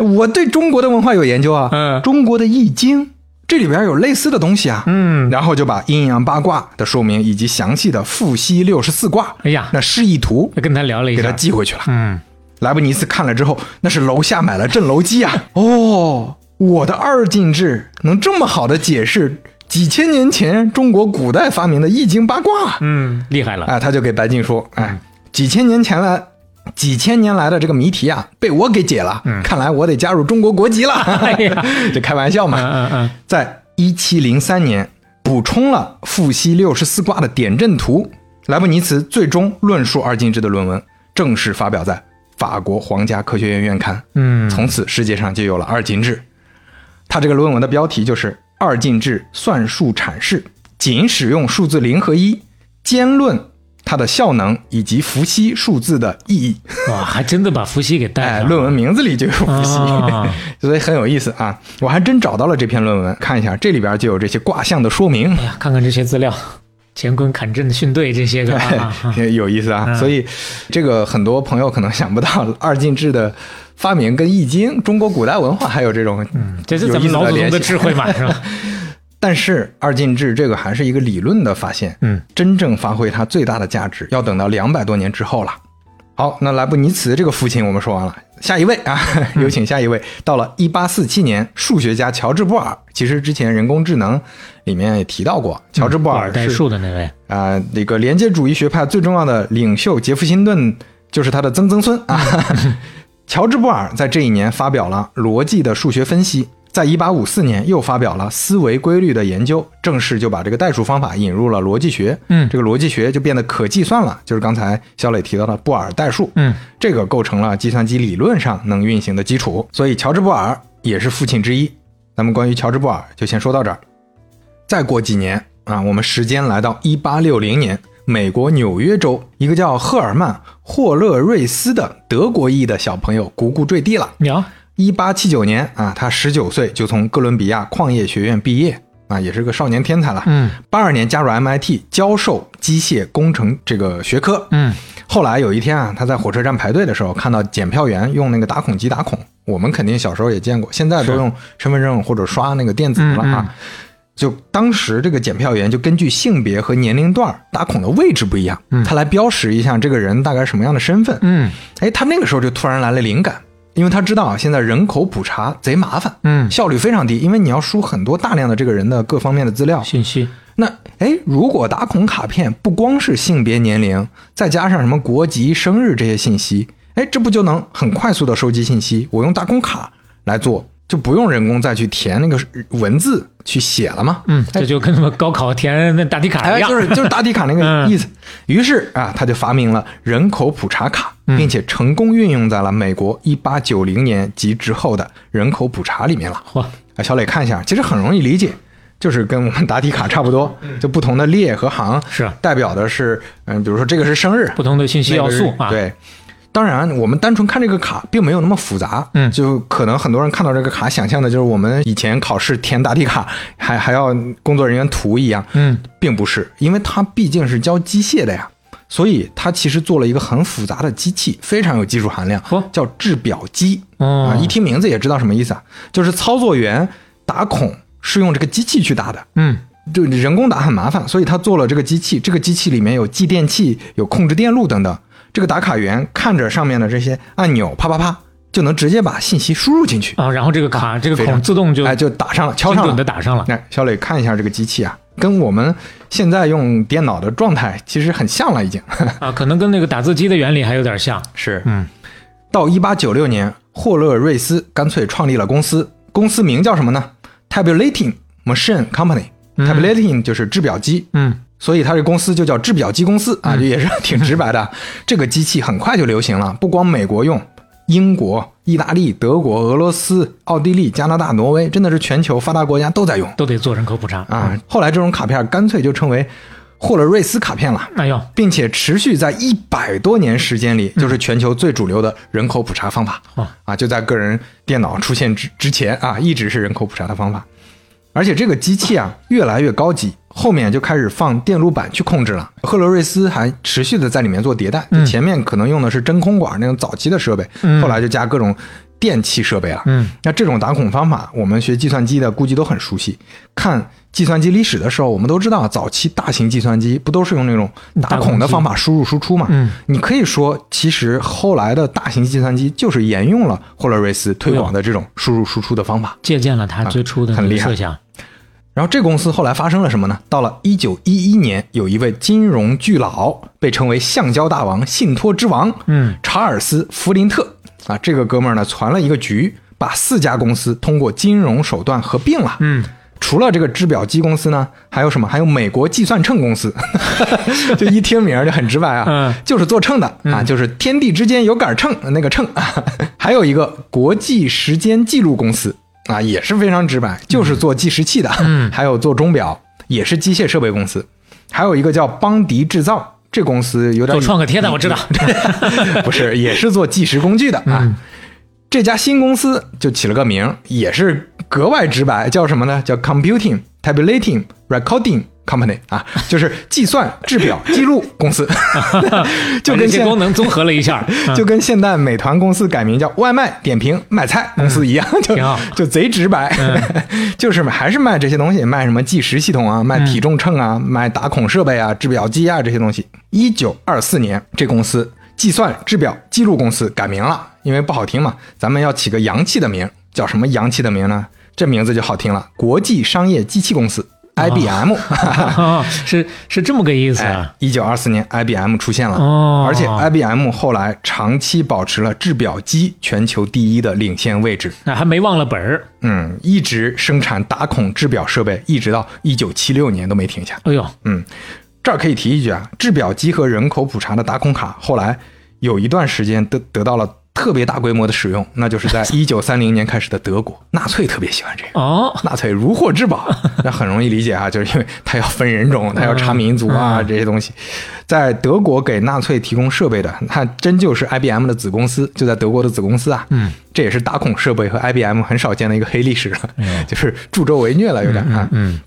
我对中国的文化有研究啊，嗯中国的易经这里边有类似的东西啊。嗯，然后就把阴阳八卦的说明以及详细的伏羲六十四卦，哎呀那示意图跟他聊了一下给他，寄回去了。嗯，莱布尼茨看了之后，那是楼下买了镇楼机啊！哦，我的二进制能这么好的解释几千年前中国古代发明的易经八卦。嗯，厉害了，哎，他就给白净说：“哎，几千年前来，几千年来的这个谜题啊，被我给解了。看来我得加入中国国籍了。这开玩笑嘛。嗯嗯嗯，在一七零三年补充了伏羲六十四卦的点阵图，莱布尼茨最终论述二进制的论文正式发表在法国皇家科学院院刊。嗯从此世界上就有了二进制。他这个论文的标题就是《二进制算术阐释》，仅使用数字零和一，兼论它的效能以及伏羲数字的意义。哇，还真的把伏羲给带哎，上，论文名字里就有伏羲，啊 所以很有意思啊！我还真找到了这篇论文，看一下，这里边就有这些卦象的说明。哎呀，看看这些资料，乾坤坎震巽对这些个有意思啊！嗯所以这个很多朋友可能想不到，二进制的发明跟易经、中国古代文化还有这种嗯这是咱们老祖宗的智慧嘛，是吧？但是二进制这个还是一个理论的发现，嗯，真正发挥它最大的价值，要等到两百多年之后了。好，那莱布尼茨这个父亲我们说完了，下一位啊，有请下一位。到了一八四七年，数学家乔治布尔，其实之前人工智能里面也提到过，乔治布布尔是数的那位，啊、那个连接主义学派最重要的领袖杰弗辛顿就是他的曾曾孙啊。乔治布尔在这一年发表了逻辑的数学分析，在一八五四年又发表了思维规律的研究，正式就把这个代数方法引入了逻辑学。嗯这个逻辑学就变得可计算了，就是刚才肖磊提到的布尔代数。嗯，这个构成了计算机理论上能运行的基础，所以乔治布尔也是父亲之一。咱们关于乔治布尔就先说到这儿。再过几年啊，我们时间来到一八六零年，美国纽约州一个叫赫尔曼·霍勒瑞斯的德国裔的小朋友咕咕坠地了。鸟，一八七九年啊，他十九岁就从哥伦比亚矿业学院毕业啊，也是个少年天才了。嗯八二年加入 MIT 教授机械工程这个学科。嗯后来有一天啊，他在火车站排队的时候，看到检票员用那个打孔机打孔，我们肯定小时候也见过，现在都用身份证或者刷那个电子的了啊。嗯就当时这个检票员就根据性别和年龄段打孔的位置不一样，他来标识一下这个人大概什么样的身份。嗯哎，他那个时候就突然来了灵感，因为他知道啊，现在人口普查贼麻烦，嗯，效率非常低，因为你要输很多大量的这个人的各方面的资料。信息，那哎，如果打孔卡片不光是性别、年龄，再加上什么国籍、生日这些信息，哎，这不就能很快速的收集信息？我用打孔卡来做，就不用人工再去填那个文字去写了吗？嗯，这就跟什么高考填那答题卡一哎，样，就是 就是答题卡那个嗯意思。于是啊，他就发明了人口普查卡，并且成功运用在了美国一八九零年及之后的人口普查里面了。嚯，啊，小磊看一下，其实很容易理解，就是跟我们答题卡差不多，就不同的列和行是代表的是，嗯，比如说这个是生日，不同的信息要素啊，，对。当然，我们单纯看这个卡，并没有那么复杂。嗯就可能很多人看到这个卡，想象的就是我们以前考试填答题卡，还还要工作人员涂一样。嗯并不是，因为它毕竟是教机械的呀，所以它其实做了一个很复杂的机器，非常有技术含量，叫制表机。哦啊，一听名字也知道什么意思啊，就是操作员打孔是用这个机器去打的。嗯就人工打很麻烦，所以他做了这个机器。这个机器里面有继电器、有控制电路等等。这个打卡员看着上面的这些按钮，啪啪啪，就能直接把信息输入进去，啊，然后这个卡这个孔自动就哎就打上了，敲精准上了的打上了，来，小磊看一下这个机器啊，跟我们现在用电脑的状态其实很像了，已经。啊，可能跟那个打字机的原理还有点像，是，嗯。到一八九六年，霍勒瑞斯干脆创立了公司，公司名叫什么呢？Tabulating Machine Company。Tabulating 就是制表机，嗯所以它这公司就叫制表机公司啊，这也是 挺直白的。这个机器很快就流行了，不光美国用，英国、意大利、德国、俄罗斯、奥地利、加拿大、挪威，真的是全球发达国家都在用。都得做人口普查啊，后来这种卡片干脆就称为霍勒瑞斯卡片了。哎呦，并且持续在一百多年时间里，就是全球最主流的人口普查方法。啊，就在个人电脑出现之之前啊，一直是人口普查的方法。而且这个机器啊，越来越高级，后面就开始放电路板去控制了。赫罗瑞斯还持续的在里面做迭代，就前面可能用的是真空管那种早期的设备，嗯后来就加各种电气设备了。嗯，那这种打孔方法，我们学计算机的估计都很熟悉。看计算机历史的时候，我们都知道，早期大型计算机不都是用那种打孔的方法输入输出嘛？嗯，你可以说，其实后来的大型计算机就是沿用了霍勒瑞斯推广的这种输入输出的方法。借鉴了他最初的那很厉害设想。然后这公司后来发生了什么呢？到了一九一一年，有一位金融巨佬，被称为橡胶大王、信托之王，嗯，查尔斯·弗林特啊，这个哥们儿呢传了一个局，把四家公司通过金融手段合并了。嗯，除了这个制表机公司呢，还有什么？还有美国计算秤公司，就一听名儿就很直白啊，嗯就是做秤的啊，就是天地之间有杆秤那个秤。还有一个国际时间记录公司啊，也是非常直白，就是做计时器的。嗯 还有做钟表，也是机械设备公司。还有一个叫邦迪制造，这公司有点做创可贴的我知道。不是，也是做计时工具的啊。这家新公司就起了个名，也是格外直白，叫什么呢？叫 Computing Tabulating Recording Company 啊，就是计算、制表、记录公司，就跟现功能综合了一下，嗯 就跟现在美团公司改名叫外卖点评卖菜公司一样，就就贼直白，就是还是卖这些东西，卖什么计时系统啊，卖体重秤啊，卖打孔设备啊，制表机啊这些东西。一九二四年，这公司计算制表记录公司改名了，因为不好听嘛，咱们要起个洋气的名，叫什么洋气的名呢？这名字就好听了，国际商业机器公司 IBM。啊，是是这么个意思一九二四年，IBM 出现了，哦而且 IBM 后来长期保持了制表机全球第一的领先位置，那还没忘了本儿。嗯，一直生产打孔制表设备，一直到一九七六年都没停下。哎呦，嗯，这儿可以提一句啊，制表机和人口普查的打孔卡后来有一段时间得得到了特别大规模的使用，那就是在 一九三零年开始的德国，纳粹特别喜欢这个。哦，纳粹如获至宝，那很容易理解啊，就是因为他要分人种，他要查民族啊这些东西。在德国给纳粹提供设备的，那真就是 IBM 的子公司，就在德国的子公司啊。嗯，这也是打孔设备和 IBM 很少见的一个黑历史了，就是助纣为虐了，有点啊。嗯，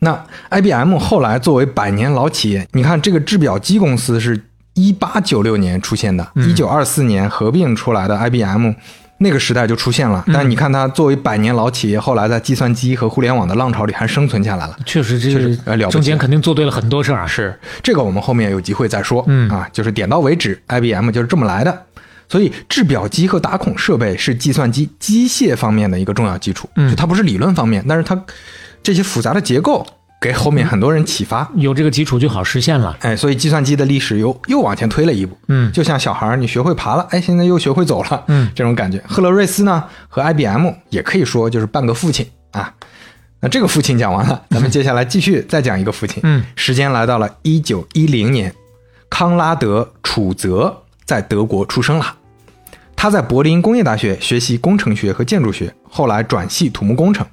那 IBM 后来作为百年老企业，你看这个制表机公司是一八九六年出现的，一九二四年合并出来的 IBM，那个时代就出现了。但你看它作为百年老企业，后来在计算机和互联网的浪潮里还生存下来了。确实这确实呃了不起个中间肯定做对了很多事儿啊。是这个，我们后面有机会再说。嗯啊，就是点到为止，IBM 就是这么来的。所以制表机和打孔设备是计算机机械方面的一个重要基础，嗯就它不是理论方面，但是它这些复杂的结构给后面很多人启发。有这个基础就好实现了。哎，所以计算机的历史又又往前推了一步。嗯就像小孩儿，你学会爬了，哎，现在又学会走了。嗯，这种感觉。赫勒瑞斯呢和 IBM 也可以说就是半个父亲啊。那这个父亲讲完了，咱们接下来继续再讲一个父亲。嗯，时间来到了一九一零年，康拉德·楚泽在德国出生了。他在柏林工业大学学习工程学和建筑学，后来转系土木工程。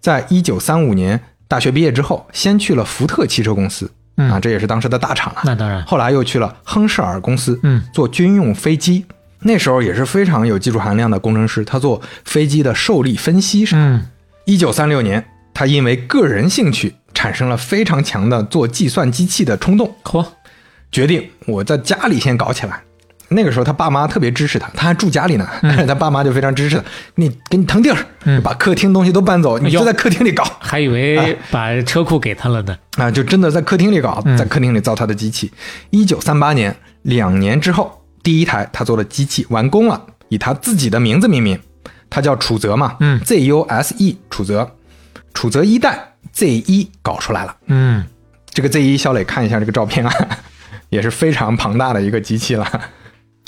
在一九三五年大学毕业之后，先去了福特汽车公司，嗯啊，这也是当时的大厂了。那当然，后来又去了亨舍尔公司，嗯，做军用飞机。那时候也是非常有技术含量的工程师，他做飞机的受力分析啥。嗯，一九三六年，他因为个人兴趣产生了非常强的做计算机器的冲动，嚯，决定我在家里先搞起来。那个时候他爸妈特别支持他，他还住家里呢，但是 他爸妈就非常支持他，你给你腾地儿，嗯。把客厅东西都搬走，你就在客厅里搞。还以为把车库给他了呢。啊，就真的在客厅里搞，嗯。在客厅里造他的机器。一九三八年，两年之后，第一台他做的机器完工了，以他自己的名字命名，他叫楚泽嘛，嗯，Z U S E 楚泽，楚泽一代 Z 一搞出来了。嗯，这个 Z 一，小磊看一下这个照片啊，也是非常庞大的一个机器了，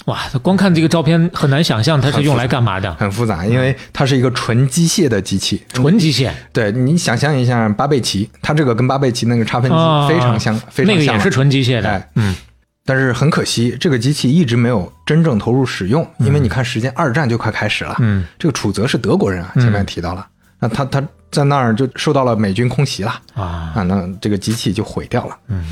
哇，光看这个照片很难想象它是用来干嘛的。很复杂，因为它是一个纯机械的机器。纯机械对你想象一下巴贝奇，它这个跟巴贝奇那个差分机啊非常像，非常像了那个也是纯机械的哎。嗯，但是很可惜，这个机器一直没有真正投入使用，因为你看时间，二战就快开始了。嗯，这个楚泽是德国人啊，前面提到了，那他他在那儿就受到了美军空袭了啊，啊，那这个机器就毁掉了。嗯，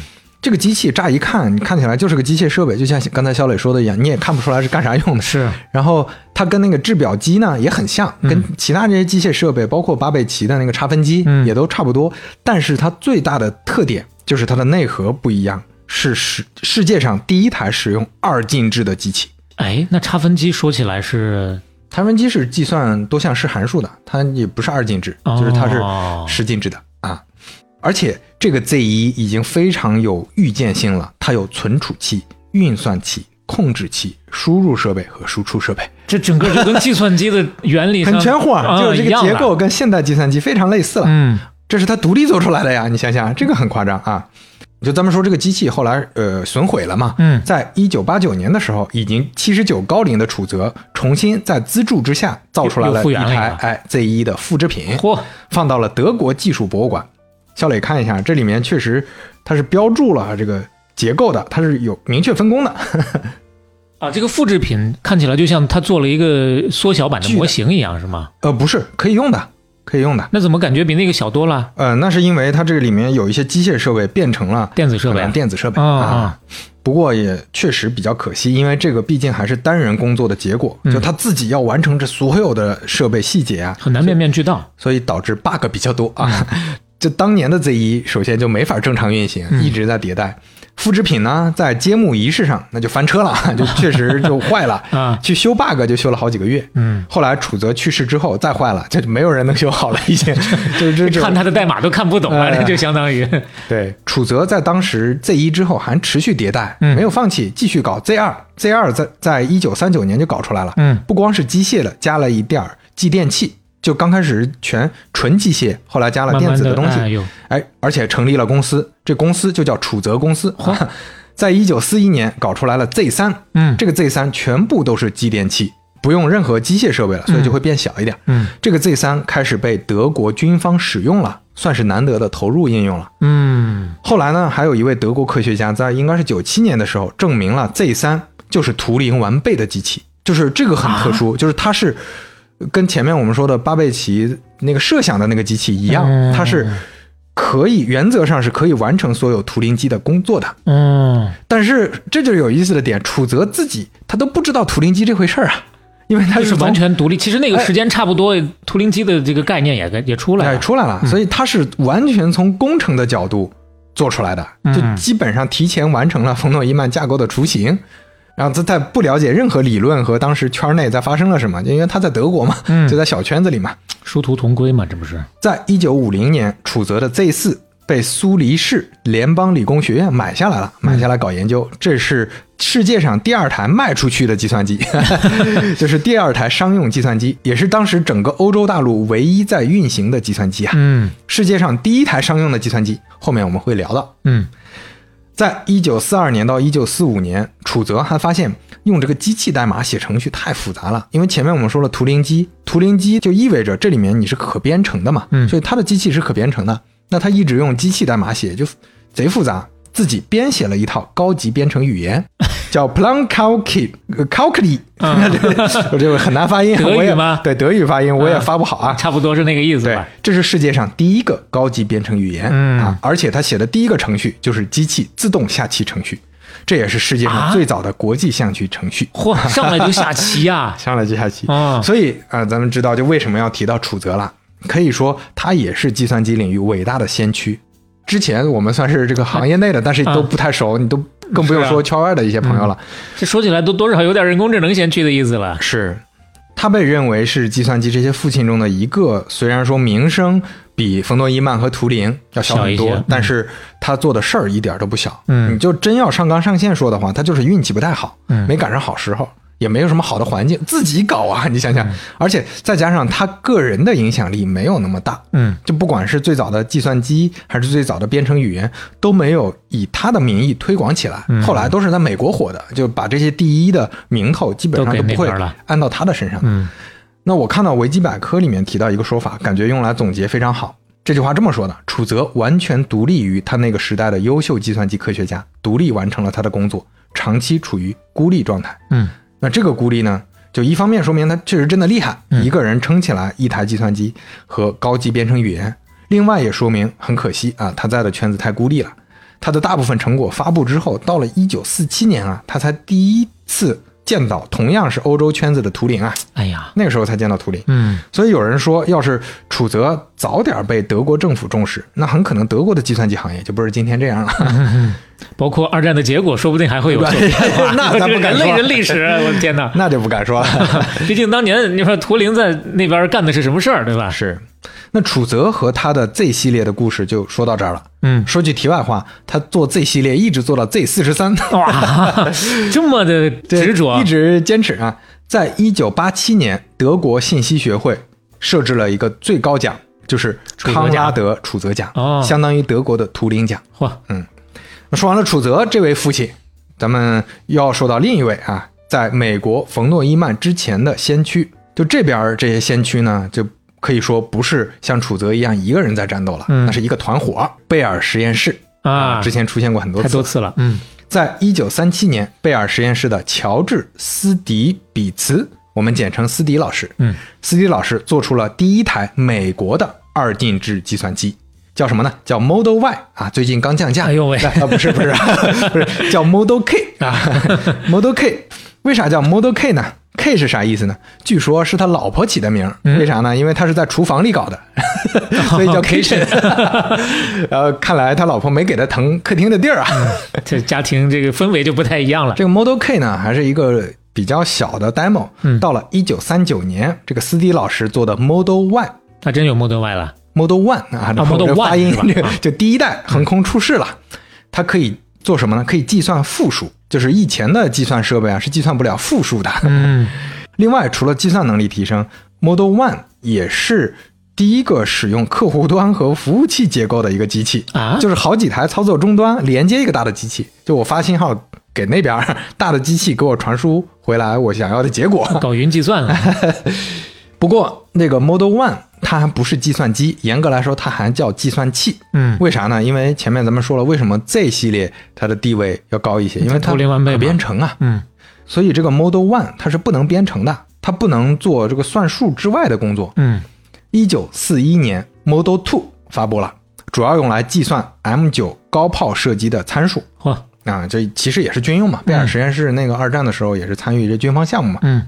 这个机器乍一看，你看起来就是个机械设备，就像刚才肖磊说的一样，你也看不出来是干啥用的。是，然后它跟那个制表机呢也很像，跟其他这些机械设备，包括巴贝奇的那个差分机嗯也都差不多。但是它最大的特点就是它的内核不一样，是世世界上第一台使用二进制的机器。哎，那差分机说起来是差分机是计算多项式函数的，它也不是二进制，哦就是它是十进制的啊。而且这个 Z 一已经非常有预见性了，它有存储器、运算器、控制器、输入设备和输出设备，这整个就跟计算机的原理很全乎啊，就是这个结构跟现代计算机非常类似了。嗯这是它独立做出来的呀，你想想，这个很夸张啊。就咱们说这个机器后来呃损毁了嘛，嗯在一九八九年的时候，已经七十九高龄的楚泽重新在资助之下造出来了一台哎 Z 一的复制品，嚯，放到了德国技术博物馆。小磊看一下，这里面确实它是标注了这个结构的，它是有明确分工的。啊，这个复制品看起来就像它做了一个缩小版的模型一样，是吗？呃，不是，可以用的，可以用的。那怎么感觉比那个小多了？呃，那是因为它这个里面有一些机械设备变成了电子设备电子设备啊。不过也确实比较可惜，因为这个毕竟还是单人工作的结果，嗯就他自己要完成这所有的设备细节啊，很难面面俱到。所以导致 bug 比较多啊。这当年的 Z 一首先就没法正常运行，嗯。一直在迭代。复制品呢，在揭幕仪式上那就翻车了，就确实就坏了。啊。去修 bug 就修了好几个月。嗯，后来楚泽去世之后再坏了，这就没有人能修好了，已经。就看他的代码都看不懂了，哎。就相当于。对，楚泽在当时 Z 一之后还持续迭代，嗯。没有放弃，继续搞 Z 二。Z 二在在一九三九年就搞出来了，嗯。不光是机械的，加了一点儿继电器，就刚开始全纯机械，后来加了电子的东西，哎而且成立了公司，这公司就叫楚泽公司。在一九四一年搞出来了 Z 三，嗯这个 Z 三全部都是继电器，不用任何机械设备了，所以就会变小一点。嗯这个 Z 三开始被德国军方使用了，算是难得的投入应用了。嗯后来呢，还有一位德国科学家在应该是九七年的时候证明了 Z 三就是图灵完备的机器，就是这个很特殊，就是它是跟前面我们说的巴贝奇那个设想的那个机器一样，嗯它是可以原则上是可以完成所有图灵机的工作的。嗯，但是这就是有意思的点，楚泽自己他都不知道图灵机这回事儿啊，因为他它是是完全独立。其实那个哎时间差不多，图灵机的这个概念也也出来哎了。出来了，所以它是完全从工程的角度做出来的，嗯就基本上提前完成了冯诺依曼架构的雏形。然后他在不了解任何理论和当时圈内在发生了什么，就因为他在德国嘛，嗯就在小圈子里嘛。殊途同归嘛，这不是？在一九五零年，楚泽的 Z 四被苏黎世联邦理工学院买下来了，买下来搞研究。这是世界上第二台卖出去的计算机，就是第二台商用计算机，也是当时整个欧洲大陆唯一在运行的计算机啊。嗯世界上第一台商用的计算机，后面我们会聊到。嗯在一九四二年到一九四五年，楚泽还发现用这个机器代码写程序太复杂了，因为前面我们说了图灵机，图灵机就意味着这里面你是可编程的嘛，嗯所以它的机器是可编程的。那他一直用机器代码写，就贼复杂，自己编写了一套高级编程语言，叫 Plankalki Calculi，我这个很难发音，德语我也吗对，德语发音我也发不好啊。差不多是那个意思对吧？，这是世界上第一个高级编程语言、嗯啊！而且他写的第一个程序就是机器自动下棋程序，这也是世界上啊最早的国际象棋程序。嚯，上来就下棋呀！上来就下棋，哦所以啊、呃咱们知道就为什么要提到楚泽了。可以说他也是计算机领域伟大的先驱。之前我们算是这个行业内的，但是都不太熟，你都更不用说圈外的一些朋友了。这说起来都多少有点人工智能先驱的意思了。是，他被认为是计算机这些父亲中的一个。虽然说名声比冯诺依曼和图灵要小很多，但是他做的事儿一点都不小。嗯你就真要上纲上线说的话，他就是运气不太好，嗯没赶上好时候。也没有什么好的环境，自己搞啊！你想想，而且再加上他个人的影响力没有那么大，嗯就不管是最早的计算机，还是最早的编程语言，都没有以他的名义推广起来。嗯后来都是在美国火的，就把这些第一的名头基本上都不会那边了按到他的身上。嗯那我看到维基百科里面提到一个说法，感觉用来总结非常好。这句话这么说的：楚泽完全独立于他那个时代的优秀计算机科学家，独立完成了他的工作，长期处于孤立状态。嗯那这个孤立呢，就一方面说明他确实真的厉害，嗯一个人撑起来一台计算机和高级编程语言；另外也说明很可惜啊，他在的圈子太孤立了。他的大部分成果发布之后，到了一九四七年啊，他才第一次见到同样是欧洲圈子的图灵啊，哎呀，那个时候才见到图灵。嗯，所以有人说，要是楚泽早点被德国政府重视，那很可能德国的计算机行业就不是今天这样了。包括二战的结果，说不定还会有所变化。那咱不敢说人历史，我的天哪！那就不敢说了。毕竟当年你说图灵在那边干的是什么事儿，对吧？是，那楚泽和他的 Z 系列的故事就说到这儿了。嗯，说句题外话，他做 Z 系列一直做到 Z 四十三，哇，这么的执着一，直坚持啊。在一九八七年，德国信息学会设置了一个最高奖，就是康拉德楚泽奖，哦。相当于德国的图灵奖。嚯，那说完了楚泽这位父亲，咱们又要说到另一位啊，在美国冯诺依曼之前的先驱。就这边这些先驱呢，就可以说不是像楚泽一样一个人在战斗了，嗯。那是一个团伙——贝尔实验室啊之前出现过很多次。太多次了，嗯，在一九三七年，贝尔实验室的乔治斯迪比茨，我们简称斯迪老师，嗯，斯迪老师做出了第一台美国的二进制计算机。叫什么呢？叫 Model Y 啊，最近刚降价。哎呦喂啊，不是不是 不是，叫 Model K 啊，Model K。为啥叫 Model K 呢？K 是啥意思呢？据说是他老婆起的名。嗯为啥呢？因为他是在厨房里搞的，所以叫 Kitchen。然后看来他老婆没给他腾客厅的地儿啊。这家庭这个氛围就不太一样了。这个 Model K 呢，还是一个比较小的 demo。嗯到了一九三九年，这个斯蒂老师做的 Model One。那真有 Model Y 了，Model One 啊，这 Model 这 One 发音是吧 啊就第一代横空出世了。它可以做什么呢？可以计算负数，就是以前的计算设备啊是计算不了负数的。嗯，另外，除了计算能力提升，Model One 也是第一个使用客户端和服务器结构的一个机器啊就是好几台操作终端连接一个大的机器，就我发信号给那边儿大的机器给我传输回来我想要的结果。搞云计算了，不过那个 Model One 它还不是计算机，严格来说它还叫计算器。嗯为啥呢？因为前面咱们说了，为什么 Z 系列它的地位要高一些？因为它可编程啊。嗯所以这个 Model One 它是不能编程的，它不能做这个算术之外的工作。嗯一九四一年，Model Two 发布了，主要用来计算 M 九高炮射击的参数嚯，啊，这其实也是军用嘛。贝尔实验室那个二战的时候也是参与这军方项目嘛。嗯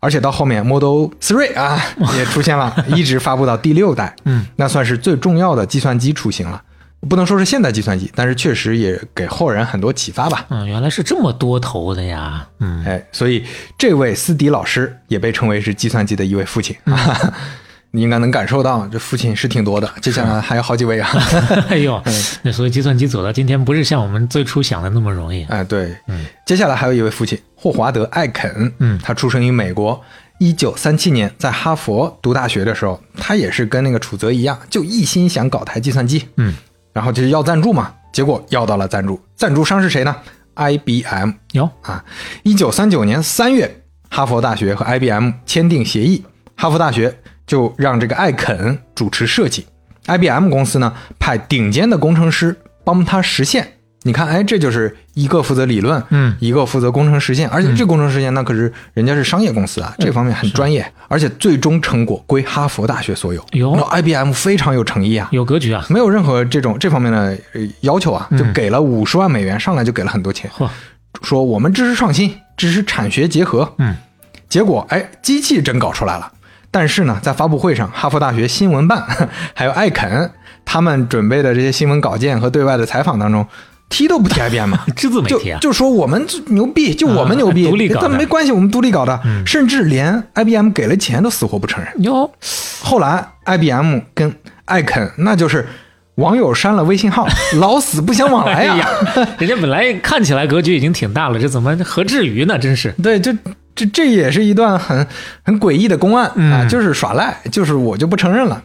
而且到后面 Model Three 啊 也出现了，一直发布到第六代，嗯，那算是最重要的计算机雏形了。不能说是现代计算机，但是确实也给后人很多启发吧。嗯，原来是这么多头的呀，嗯，哎，所以这位斯迪老师也被称为是计算机的一位父亲嗯啊。你应该能感受到，这父亲是挺多的，接下来还有好几位啊。哎呦，那所以计算机走到今天，不是像我们最初想的那么容易。哎，对，嗯。接下来还有一位父亲霍华德·艾肯，嗯。他出生于美国，一九三七年在哈佛读大学的时候，他也是跟那个楚泽一样，就一心想搞台计算机，嗯，然后就是要赞助嘛，结果要到了赞助，赞助商是谁呢？IBM 哟，啊，一九三九年三月，哈佛大学和 IBM 签订协议，哈佛大学就让这个艾肯主持设计，IBM 公司呢派顶尖的工程师帮他实现。你看，哎，这就是一个负责理论，嗯。一个负责工程实现，而且这工程实现那可是人家是商业公司啊，这方面很专业，而且最终成果归哈佛大学所有。哟。IBM 非常有诚意啊，有格局啊，没有任何这种这方面的呃要求啊，就给了五十万美元，上来就给了很多钱。说我们支持创新，支持产学结合。嗯，结果哎，机器真搞出来了。但是呢，在发布会上，哈佛大学新闻办 还有艾肯他们准备的这些新闻稿件和对外的采访当中，提都不提 IBM 啊。只字没就提啊，就说我们牛逼，就我们牛逼，啊独立搞的没关系，我们独立搞的，甚至连 IBM 给了钱都死活不承认。哟，后来 IBM 跟艾肯那就是网友删了微信号，老死不相往来呀、哎呀，人家本来看起来格局已经挺大了，这怎么何至于呢？真是，对，就这这也是一段很很诡异的公案啊，嗯就是耍赖，就是我就不承认了。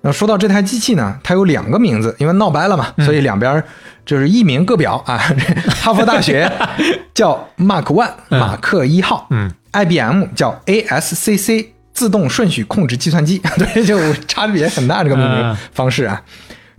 那说到这台机器呢，它有两个名字，因为闹掰了嘛，所以两边就是一名各表啊。哈佛大学 叫 Mark One，嗯马克一号，嗯，IBM 叫 ASCC 自动顺序控制计算机，对，就差别很大这个命名嗯方式啊。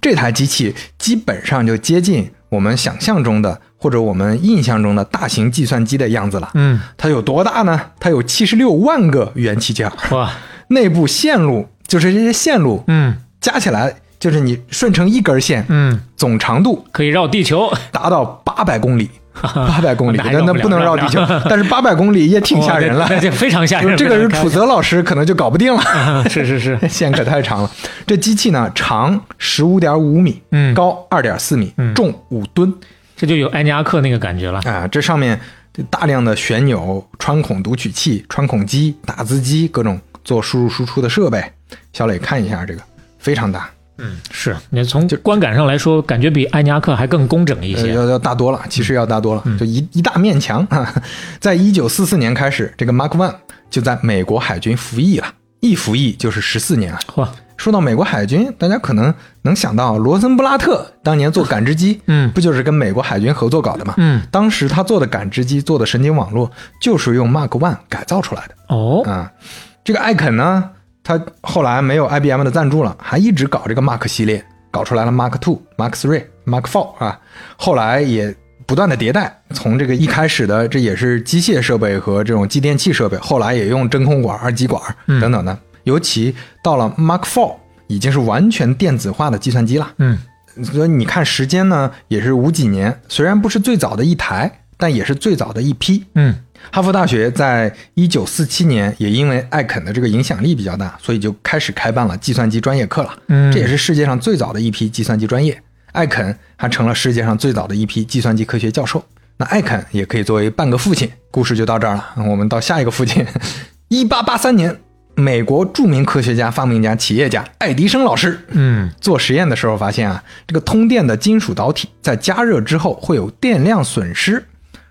这台机器基本上就接近我们想象中的或者我们印象中的大型计算机的样子了。嗯，它有多大呢？它有七十六万个元器件，哇，内部线路就是这些线路嗯，加起来就是你顺成一根线，嗯，总长度可以绕地球，达到八百公里，八百公里，那不能绕地球。但是八百公里也挺吓人了。非常吓人。这个是楚泽老师可能就搞不定了，是是是，线可太长了。这机器呢，长十五点五米，嗯。高二点四米，嗯。重五吨这就有埃尼阿克那个感觉了。啊！这上面大量的旋钮、穿孔读取器、穿孔机、打字机，各种做输入输出的设备。小磊看一下这个，非常大，嗯，是你从观感上来说，感觉比埃尼阿克还更工整一呃些。要要大多了，其实要大多了，嗯就一一大面墙啊。在一九四四年开始，这个 Mark One 就在美国海军服役了，一服役就是十四年啊。嚯，说到美国海军，大家可能能想到罗森布拉特当年做感知机，嗯不就是跟美国海军合作搞的吗？嗯，当时他做的感知机、做的神经网络，就是用 Mark One 改造出来的哦，啊。这个艾肯呢，他后来没有 IBM 的赞助了，还一直搞这个 Mark 系列，搞出来了 Mark Two、Mark Three、Mark Four 啊，后来也。不断的迭代，从这个一开始的这也是机械设备和这种继电器设备，后来也用真空管、二极管等等的，尤其到了 Mark Four，已经是完全电子化的计算机了。嗯，所以你看时间呢，也是五几年，虽然不是最早的一台，但也是最早的一批。嗯，哈佛大学在一九四七年也因为艾肯的这个影响力比较大，所以就开始开办了计算机专业课了。嗯这也是世界上最早的一批计算机专业。艾肯还成了世界上最早的一批计算机科学教授。那艾肯也可以作为半个父亲。故事就到这儿了，我们到下一个父亲。一八八三年，美国著名科学家、发明家、企业家爱迪生老师嗯，做实验的时候发现啊，这个通电的金属导体在加热之后会有电量损失，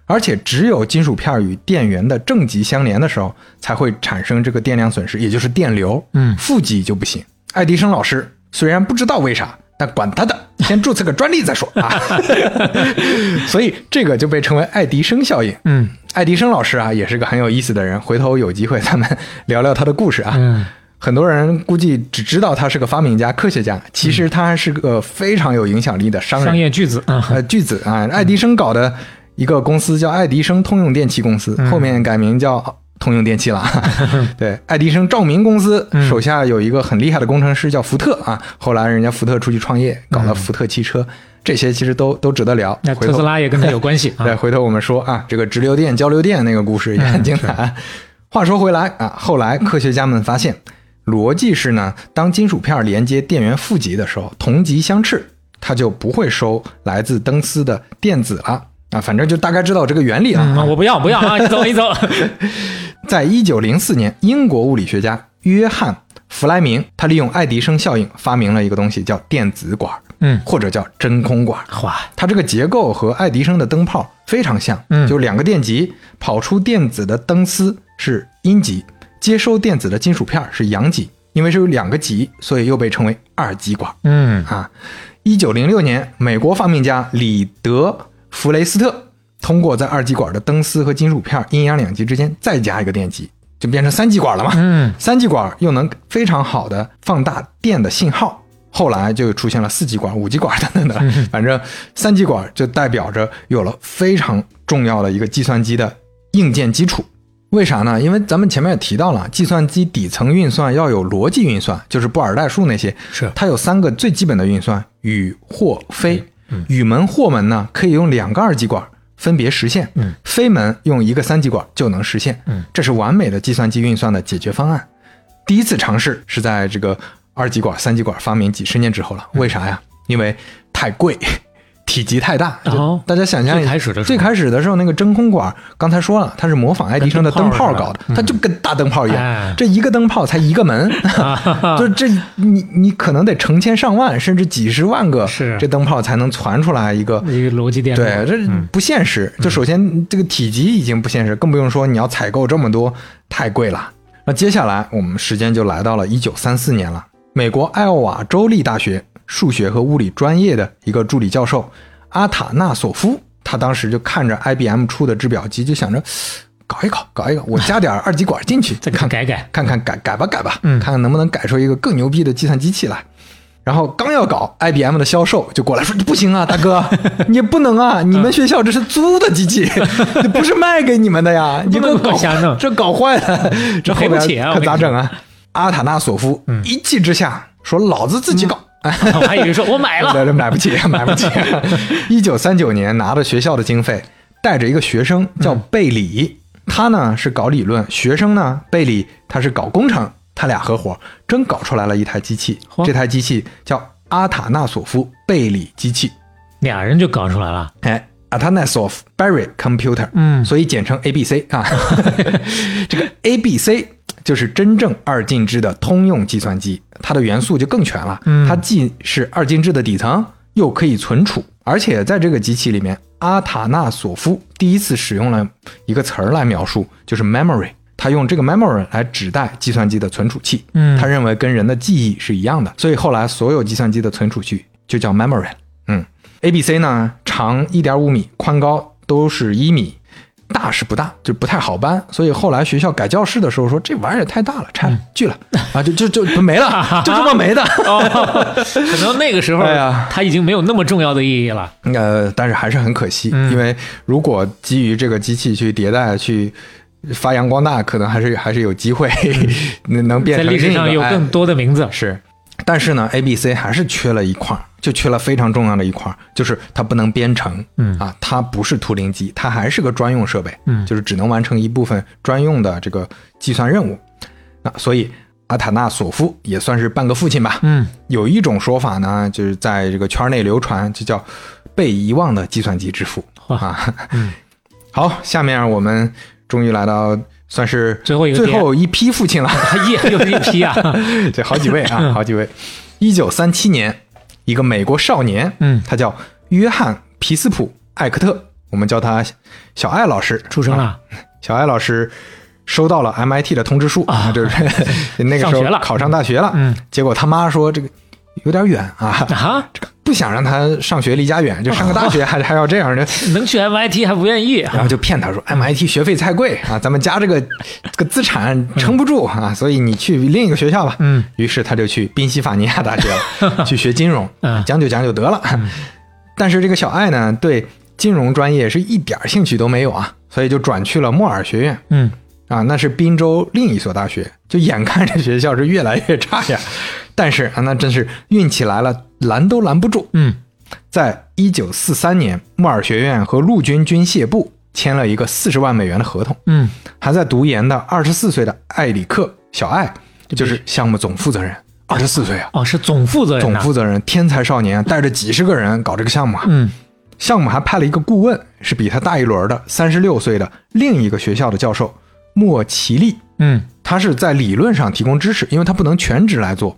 而且只有金属片与电源的正极相连的时候才会产生这个电量损失，也就是电流。嗯负极就不行。爱迪生老师虽然不知道为啥，但管他的，先注册个专利再说啊。所以这个就被称为爱迪生效应。嗯爱迪生老师啊，也是个很有意思的人，回头有机会咱们聊聊他的故事啊。嗯很多人估计只知道他是个发明家、科学家，其实他还是个非常有影响力的商人、商业巨子啊，呃巨子啊。爱迪生搞的一个公司叫爱迪生通用电气公司，后面改名叫通用电器了。对，爱迪生照明公司手下有一个很厉害的工程师叫福特啊，后来人家福特出去创业，搞了福特汽车，这些其实都都值得聊。那特斯拉也跟他有关系 对，啊。回头我们说啊，这个直流电、交流电那个故事也很精彩。话说回来啊，后来科学家们发现，逻辑是呢，当金属片连接电源负极的时候，同极相斥，它就不会收来自灯丝的电子了啊。反正就大概知道这个原理了、我不要不要啊！你走你走。在一九零四年，英国物理学家约翰·弗莱明，他利用爱迪生效应发明了一个东西，叫电子管，嗯，或者叫真空管。哇，它这个结构和爱迪生的灯泡非常像，嗯就两个电极跑出电子的灯丝是阴极，接收电子的金属片是阳极。因为是有两个极，所以又被称为二极管嗯啊。一九零六年，美国发明家里德·弗雷斯特通过在二极管的灯丝和金属片阴阳两极之间再加一个电极，就变成三极管了嘛。嗯三极管又能非常好的放大电的信号，后来就出现了四极管、五极管等等的，反正三极管就代表着有了非常重要的一个计算机的硬件基础。为啥呢？因为咱们前面也提到了，计算机底层运算要有逻辑运算，就是布尔代数那些，是它有三个最基本的运算：与、或、非。宇门、或门呢，可以用两个二极管分别实现；嗯非门用一个三极管就能实现。嗯，这是完美的计算机运算的解决方案。第一次尝试是在这个二极管、三极管发明几十年之后了。为啥呀？因为太贵，体积太大。大家想象一下，最开始的时候最开始的时候，那个真空管，刚才说了，它是模仿爱迪生的灯泡搞的，它就跟大灯泡一样。哎这一个灯泡才一个门，就这你你可能得成千上万甚至几十万个是这灯泡才能传出来一个。一个逻辑电路。对，这不现实。就首先这个体积已经不现实，更不用说你要采购这么多，太贵了。那接下来我们时间就来到了一九三四年了。美国艾奥瓦州立大学数学和物理专业的一个助理教授阿塔纳索夫，他当时就看着 IBM 出的制表机，就想着搞一搞，搞一搞，我加点二极管进去，再看改改。看看改改吧改吧，嗯看看能不能改出一个更牛逼的计算机器来。然后刚要搞，IBM 的销售就过来说：“你不行啊，大哥，你不能啊！你们学校这是租的机器，这 不是卖给你们的呀！你给我不能搞瞎弄这搞坏了，这赔不起啊可咋整啊？”阿塔纳索夫一气之下说：“老子自己搞 我还以为说我买了，买不起，买不起。一九三九年拿着学校的经费，带着一个学生叫贝里，他呢是搞理论，学生呢贝里他是搞工程，他俩合伙真搞出来了一台机器，嚯这台机器叫阿塔纳索夫贝里机器，俩人就搞出来了。哎。Atanasov Berry Computer，嗯所以简称 ABC 啊。这个 ABC 就是真正二进制的通用计算机，它的元素就更全了。嗯它既是二进制的底层，又可以存储，而且在这个机器里面，阿塔纳索夫第一次使用了一个词儿来描述，就是 memory。他用这个 memory 来指代计算机的存储器，嗯他认为跟人的记忆是一样的，所以后来所有计算机的存储器就叫 memory。嗯，ABC 呢长一点五米，宽高都是一米，大是不大，就不太好搬，所以后来学校改教室的时候说这玩意儿也太大了，拆了锯了啊，就就就就没了，就这么没的。哦，可能那个时候哎呀它已经没有那么重要的意义了。呃，但是还是很可惜，嗯因为如果基于这个机器去迭代去。发扬光大，可能还是还是有机会 能能变成历史上有更多的名字。是，但是呢，A、B、C 还是缺了一块儿，就缺了非常重要的一块儿，就是它不能编程，嗯啊，它不是图灵机，它还是个专用设备，嗯就是只能完成一部分专用的这个计算任务。那所以阿塔纳索夫也算是半个父亲吧。嗯，有一种说法呢，就是在这个圈内流传，就叫被遗忘的计算机之父哇啊。嗯 好，下面我们终于来到算是最后一个最后一批父亲了。耶，又是一批啊。这好几位啊，好几位。一九三七年，一个美国少年，嗯他叫约翰皮斯普艾克特，我们叫他小艾老师。出生了啊小艾老师收到了 MIT 的通知书啊 就是那个时候考上大学了。嗯，结果他妈说这个有点远啊，啊，不想让他上学离家远，就上个大学还还要这样的。能去 MIT 还不愿意。然后就骗他说 MIT 学费太贵啊，咱们家这个 这个资产撑不住啊，所以你去另一个学校吧。嗯，于是他就去宾夕法尼亚大学了，去学金融嗯，将就将就得了。但是这个小爱呢，对金融专业是一点兴趣都没有啊，所以就转去了莫尔学院嗯啊，那是滨州另一所大学。就眼看着学校是越来越差呀，但是啊，那真是运气来了，拦都拦不住。嗯在一九四三年，莫尔学院和陆军军械部签了一个四十万美元的合同。嗯，还在读研的二十四岁的艾里克小艾，就是项目总负责人，二十四岁啊，哦，是总负责人呐。总负责人，天才少年，带着几十个人搞这个项目啊。嗯项目还派了一个顾问，是比他大一轮的三十六岁的另一个学校的教授莫奇利，嗯他是在理论上提供支持，因为他不能全职来做，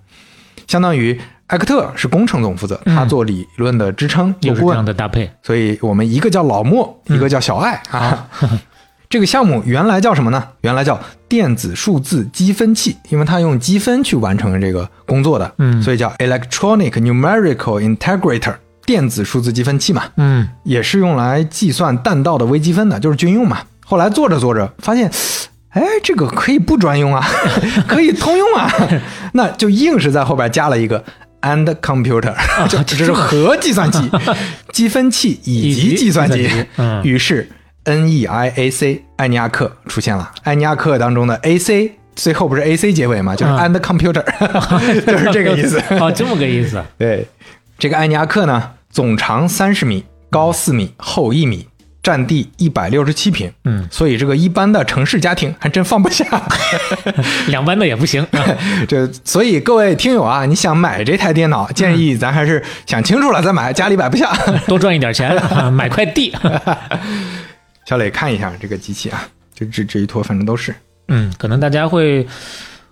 相当于艾克特是工程总负责，他做理论的支撑，有顾问又是这样。的搭配。所以我们一个叫老莫，一个叫小爱、啊。这个项目原来叫什么呢？原来叫电子数字积分器，因为它用积分去完成这个工作的，嗯所以叫 Electronic Numerical Integrator，电子数字积分器嘛，嗯也是用来计算弹道的微积分的，就是军用嘛。后来做着做着发现，哎，这个可以不专用啊，可以通用啊，那就硬是在后边加了一个 and computer，就这是核计算机、积分器以以及及计算机于是 NEIAC 艾尼亚克出现了，艾尼亚克当中的 AC。最后不是 AC 结尾嘛，就是嗯 and computer，就是这个意思。哦，这么个意思。对，这个艾尼亚克呢，总长三十米，高四米，厚一米，占地一百六十七平。嗯，所以这个一般的城市家庭还真放不下。两班的也不行。这所以各位听友啊，你想买这台电脑，建议咱还是想清楚了再买，家里摆不下。多赚一点钱，啊买块地。小磊看一下这个机器啊，这这这一坨反正都是。嗯，可能大家会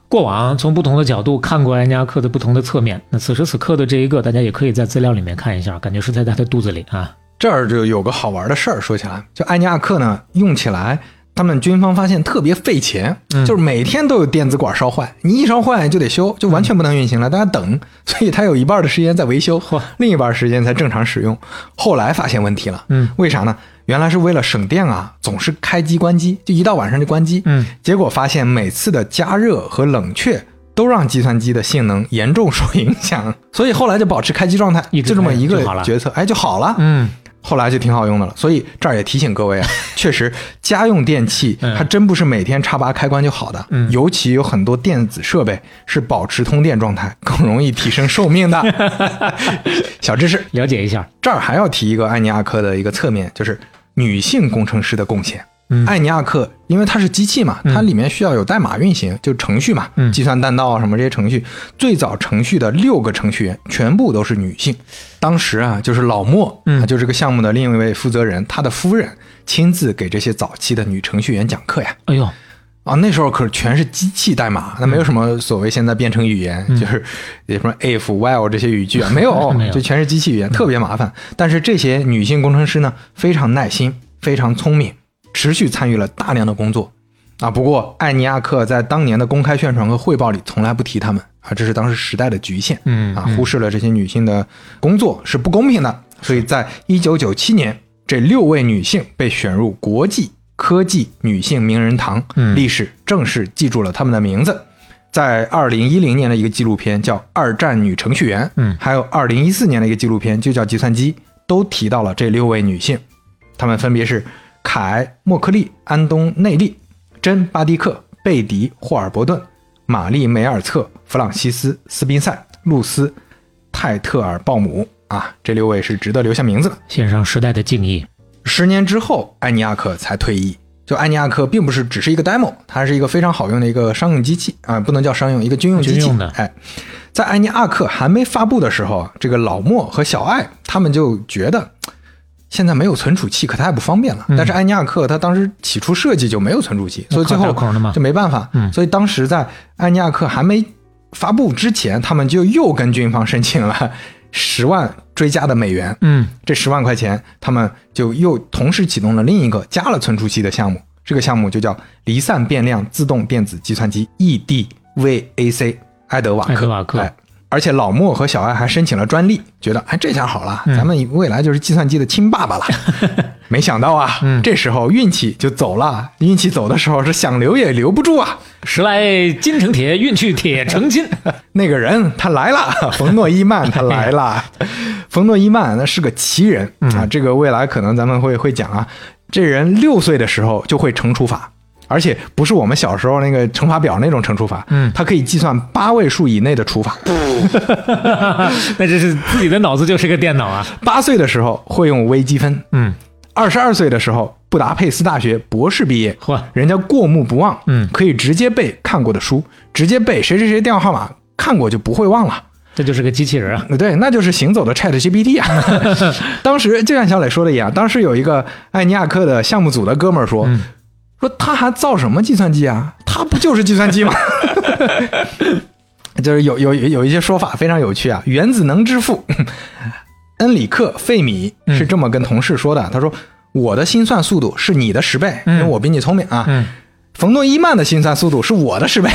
过往从不同的角度看过安尼亚克的不同的侧面。那此时此刻的这一个，大家也可以在资料里面看一下，感觉是在他的肚子里啊。这儿就有个好玩的事儿，说起来，就艾尼亚克呢，用起来，他们军方发现特别费钱，就是每天都有电子管烧坏，你一烧坏就得修，就完全不能运行了，大家等，所以它有一半的时间在维修，另一半时间才正常使用。后来发现问题了，嗯，为啥呢？原来是为了省电啊，总是开机关机，就一到晚上就关机，嗯，结果发现每次的加热和冷却。都让计算机的性能严重受影响，所以后来就保持开机状态，就这么一个决策，哎，就好了。嗯后来就挺好用的了。所以这儿也提醒各位啊，确实家用电器嗯它真不是每天插拔开关就好的，嗯尤其有很多电子设备是保持通电状态，更容易提升寿命的。小知识，了解一下。这儿还要提一个艾尼亚克的一个侧面，就是女性工程师的贡献。嗯。艾尼亚克因为它是机器嘛，它里面需要有代码运行，就程序嘛，嗯。计算弹道啊什么这些程序，最早程序的六个程序员全部都是女性。当时啊，就是老莫，嗯。啊，就这个项目的另一位负责人，他的夫人亲自给这些早期的女程序员讲课呀。哎呦，啊，那时候可是全是机器代码，那没有什么所谓现在编程语言，就是有什么 if、while 这些语句啊，没有，没有。就全是机器语言，特别麻烦。但是这些女性工程师呢，非常耐心，非常聪明，持续参与了大量的工作。啊，不过艾尼亚克在当年的公开宣传和汇报里从来不提他们啊，这是当时时代的局限。啊，嗯啊忽视了这些女性的工作是不公平的。所以在一九九七年，这六位女性被选入国际科技女性名人堂，嗯历史正式记住了她们的名字。在二零一零年的一个纪录片叫《二战女程序员》，嗯还有二零一四年的一个纪录片就叫《计算机》，都提到了这六位女性，她们分别是凯、莫克利、安东内利、珍·巴迪克、贝迪·霍尔伯顿、玛丽·梅尔策、弗朗西斯·斯宾塞、露丝·泰特尔鲍姆啊，这六位是值得留下名字的。献上时代的敬意。十年之后，艾尼亚克才退役。就艾尼亚克并不是只是一个 demo，它是一个非常好用的一个商用机器啊、不能叫商用，一个军用机器。军用的哎，在艾尼亚克还没发布的时候啊，这个老莫和小艾他们就觉得。现在没有存储器，可太不方便了。但是艾尼亚克他当时起初设计就没有存储器，所以最后就没办法。嗯所以当时在艾尼亚克还没发布之前，他们就又跟军方申请了 十万追加的美元。嗯这十万块钱，他们就又同时启动了另一个加了存储器的项目，这个项目就叫离散变量自动电子计算机 EDVAC，艾德瓦克。爱德瓦克哎，而且老莫和小艾还申请了专利，觉得哎这下好了，咱们未来就是计算机的亲爸爸了。没想到啊，这时候运气就走了，运气走的时候是想留也留不住啊。时来金成铁，运去铁成金。那个人他来了，冯诺依曼他来了。冯诺依曼那是个奇人啊，这个未来可能咱们会会讲啊。这人六岁的时候就会乘除法，而且不是我们小时候那个乘法表那种乘除法，嗯它可以计算八位数以内的除法。那这是自己的脑子就是个电脑啊。八岁的时候会用微积分，嗯，二十二岁的时候布达佩斯大学博士毕业，嚯人家过目不忘，嗯可以直接背看过的书，直接背谁谁谁电话号码，看过就不会忘了。这就是个机器人啊。对，那就是行走的 Chat GPT 啊！当时就像小磊说的一样，当时有一个艾尼亚克的项目组的哥们儿说，嗯说他还造什么计算机啊？他不就是计算机吗？就是有有有一些说法非常有趣啊，原子能之父恩里克·费米是这么跟同事说的，他说：“我的心算速度是你的十倍，因为我比你聪明啊。嗯冯诺依曼的心算速度是我的十倍。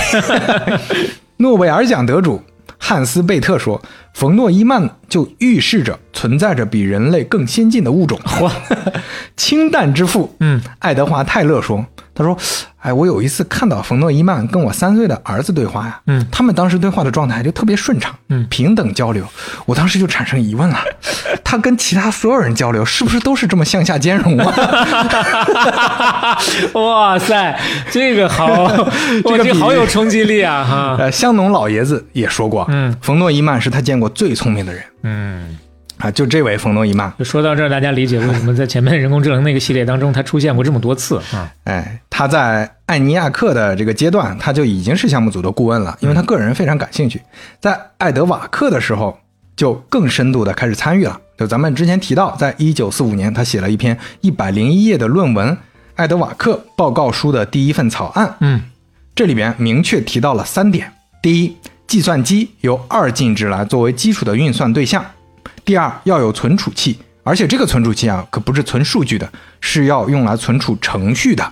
诺贝尔奖得主汉斯贝特说，冯诺依曼就预示着存在着比人类更先进的物种。嚯，氢弹之父，嗯，爱德华泰勒说，他说，哎，我有一次看到冯诺依曼跟我三岁的儿子对话呀，嗯。他们当时对话的状态就特别顺畅，嗯。平等交流，我当时就产生疑问了，他跟其他所有人交流是不是都是这么向下兼容啊？哇塞，这个好，这个好有冲击力啊哈。呃，香农老爷子也说过，嗯。冯诺依曼是他见过最聪明的人。嗯，啊，就这位冯诺依曼，就说到这儿，大家理解为什么在前面人工智能那个系列当中，它出现过这么多次啊。哎，他在艾尼亚克的这个阶段，他就已经是项目组的顾问了，因为他个人非常感兴趣。在爱德瓦克的时候，就更深度的开始参与了。就咱们之前提到，在一九四五年，他写了一篇一百零一页的论文《爱德瓦克报告书的第一份草案》。嗯这里边明确提到了三点：第一，计算机由二进制来作为基础的运算对象；第二，要有存储器，而且这个存储器啊，可不是存数据的，是要用来存储程序的；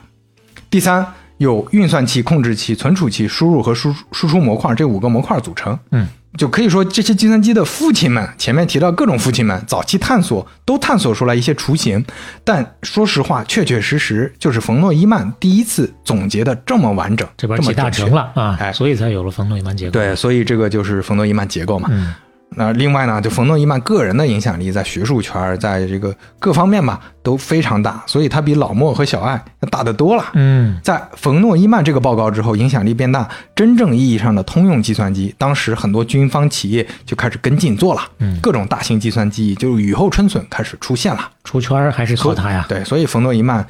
第三，有运算器、控制器、存储器、输入和输输出模块这五个模块组成。嗯，就可以说这些计算机的父亲们，前面提到各种父亲们，早期探索都探索出来一些雏形，但说实话，确确实实就是冯诺依曼第一次总结的这么完整，这边集大成了啊，哎所以才有了冯诺依曼结构。对，所以这个就是冯诺依曼结构嘛。嗯那另外呢，就冯诺依曼个人的影响力在学术圈，在这个各方面吧都非常大，所以他比老莫和小艾要大得多了。嗯在冯诺依曼这个报告之后，影响力变大，真正意义上的通用计算机，当时很多军方企业就开始跟进做了，嗯各种大型计算机就雨后春笋开始出现了。出圈还是靠他呀。对，所以冯诺依曼。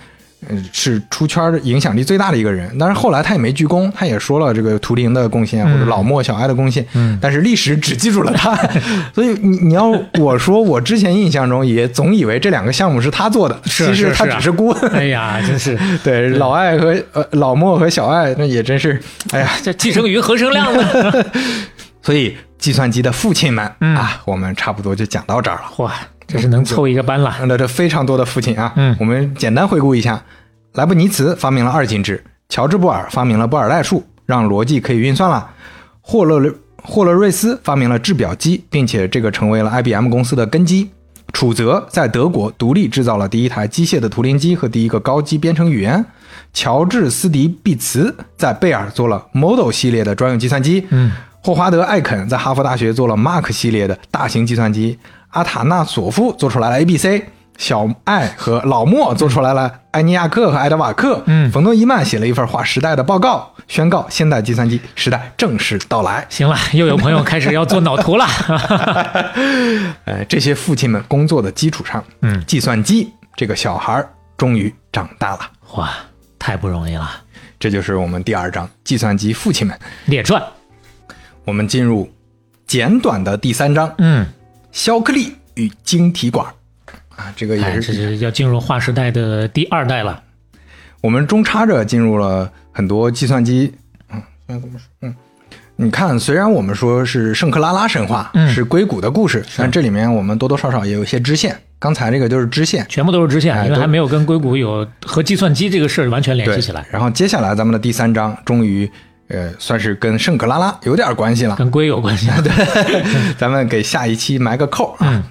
嗯，是出圈影响力最大的一个人，但是后来他也没鞠躬，他也说了这个图灵的贡献或者老莫、小爱的贡献，嗯。但是历史只记住了他，所以你你要我说，我之前印象中也总以为这两个项目是他做的，是其实他只是顾问。哎呀，真是。对，老爱和呃老莫和小爱，那也真是，哎呀，这寄生鱼何生亮呢？所以计算机的父亲们、嗯。啊，我们差不多就讲到这儿了。哇，这是能凑一个班了。那这非常多的父亲啊，嗯我们简单回顾一下：莱布尼茨发明了二进制，乔治布尔发明了布尔代数，让逻辑可以运算了；霍勒霍勒瑞斯发明了制表机，并且这个成为了 IBM 公司的根基。楚泽在德国独立制造了第一台机械的图灵机和第一个高级编程语言。乔治斯迪毕茨在贝尔做了 Model 系列的专用计算机。嗯，霍华德艾肯在哈佛大学做了 Mark 系列的大型计算机。阿塔纳索夫做出来了 ABC。小艾和老莫做出来了埃尼亚克和埃德瓦克。嗯冯诺依曼写了一份划时代的报告，宣告现代计算机时代正式到来。行了，又有朋友开始要做脑图了。呃，这些父亲们工作的基础上，嗯计算机这个小孩儿终于长大了。哇，太不容易了。这就是我们第二章计算机父亲们。列传，我们进入简短的第三章，嗯，肖克利与晶体管。啊，这个也哎，是这是要进入划时代的第二代了。我们中插着进入了很多计算机，嗯，怎么说？嗯，你看，虽然我们说是圣克拉拉神话，嗯是硅谷的故事，但这里面我们多多少少也有一些支线。刚才这个就是支线，全部都是支线，因为还没有跟硅谷有和计算机这个事儿完全联系起来，。然后接下来咱们的第三章，终于，呃，算是跟圣克拉拉有点关系了。跟龟有关系。对咱们给下一期埋个扣啊。嗯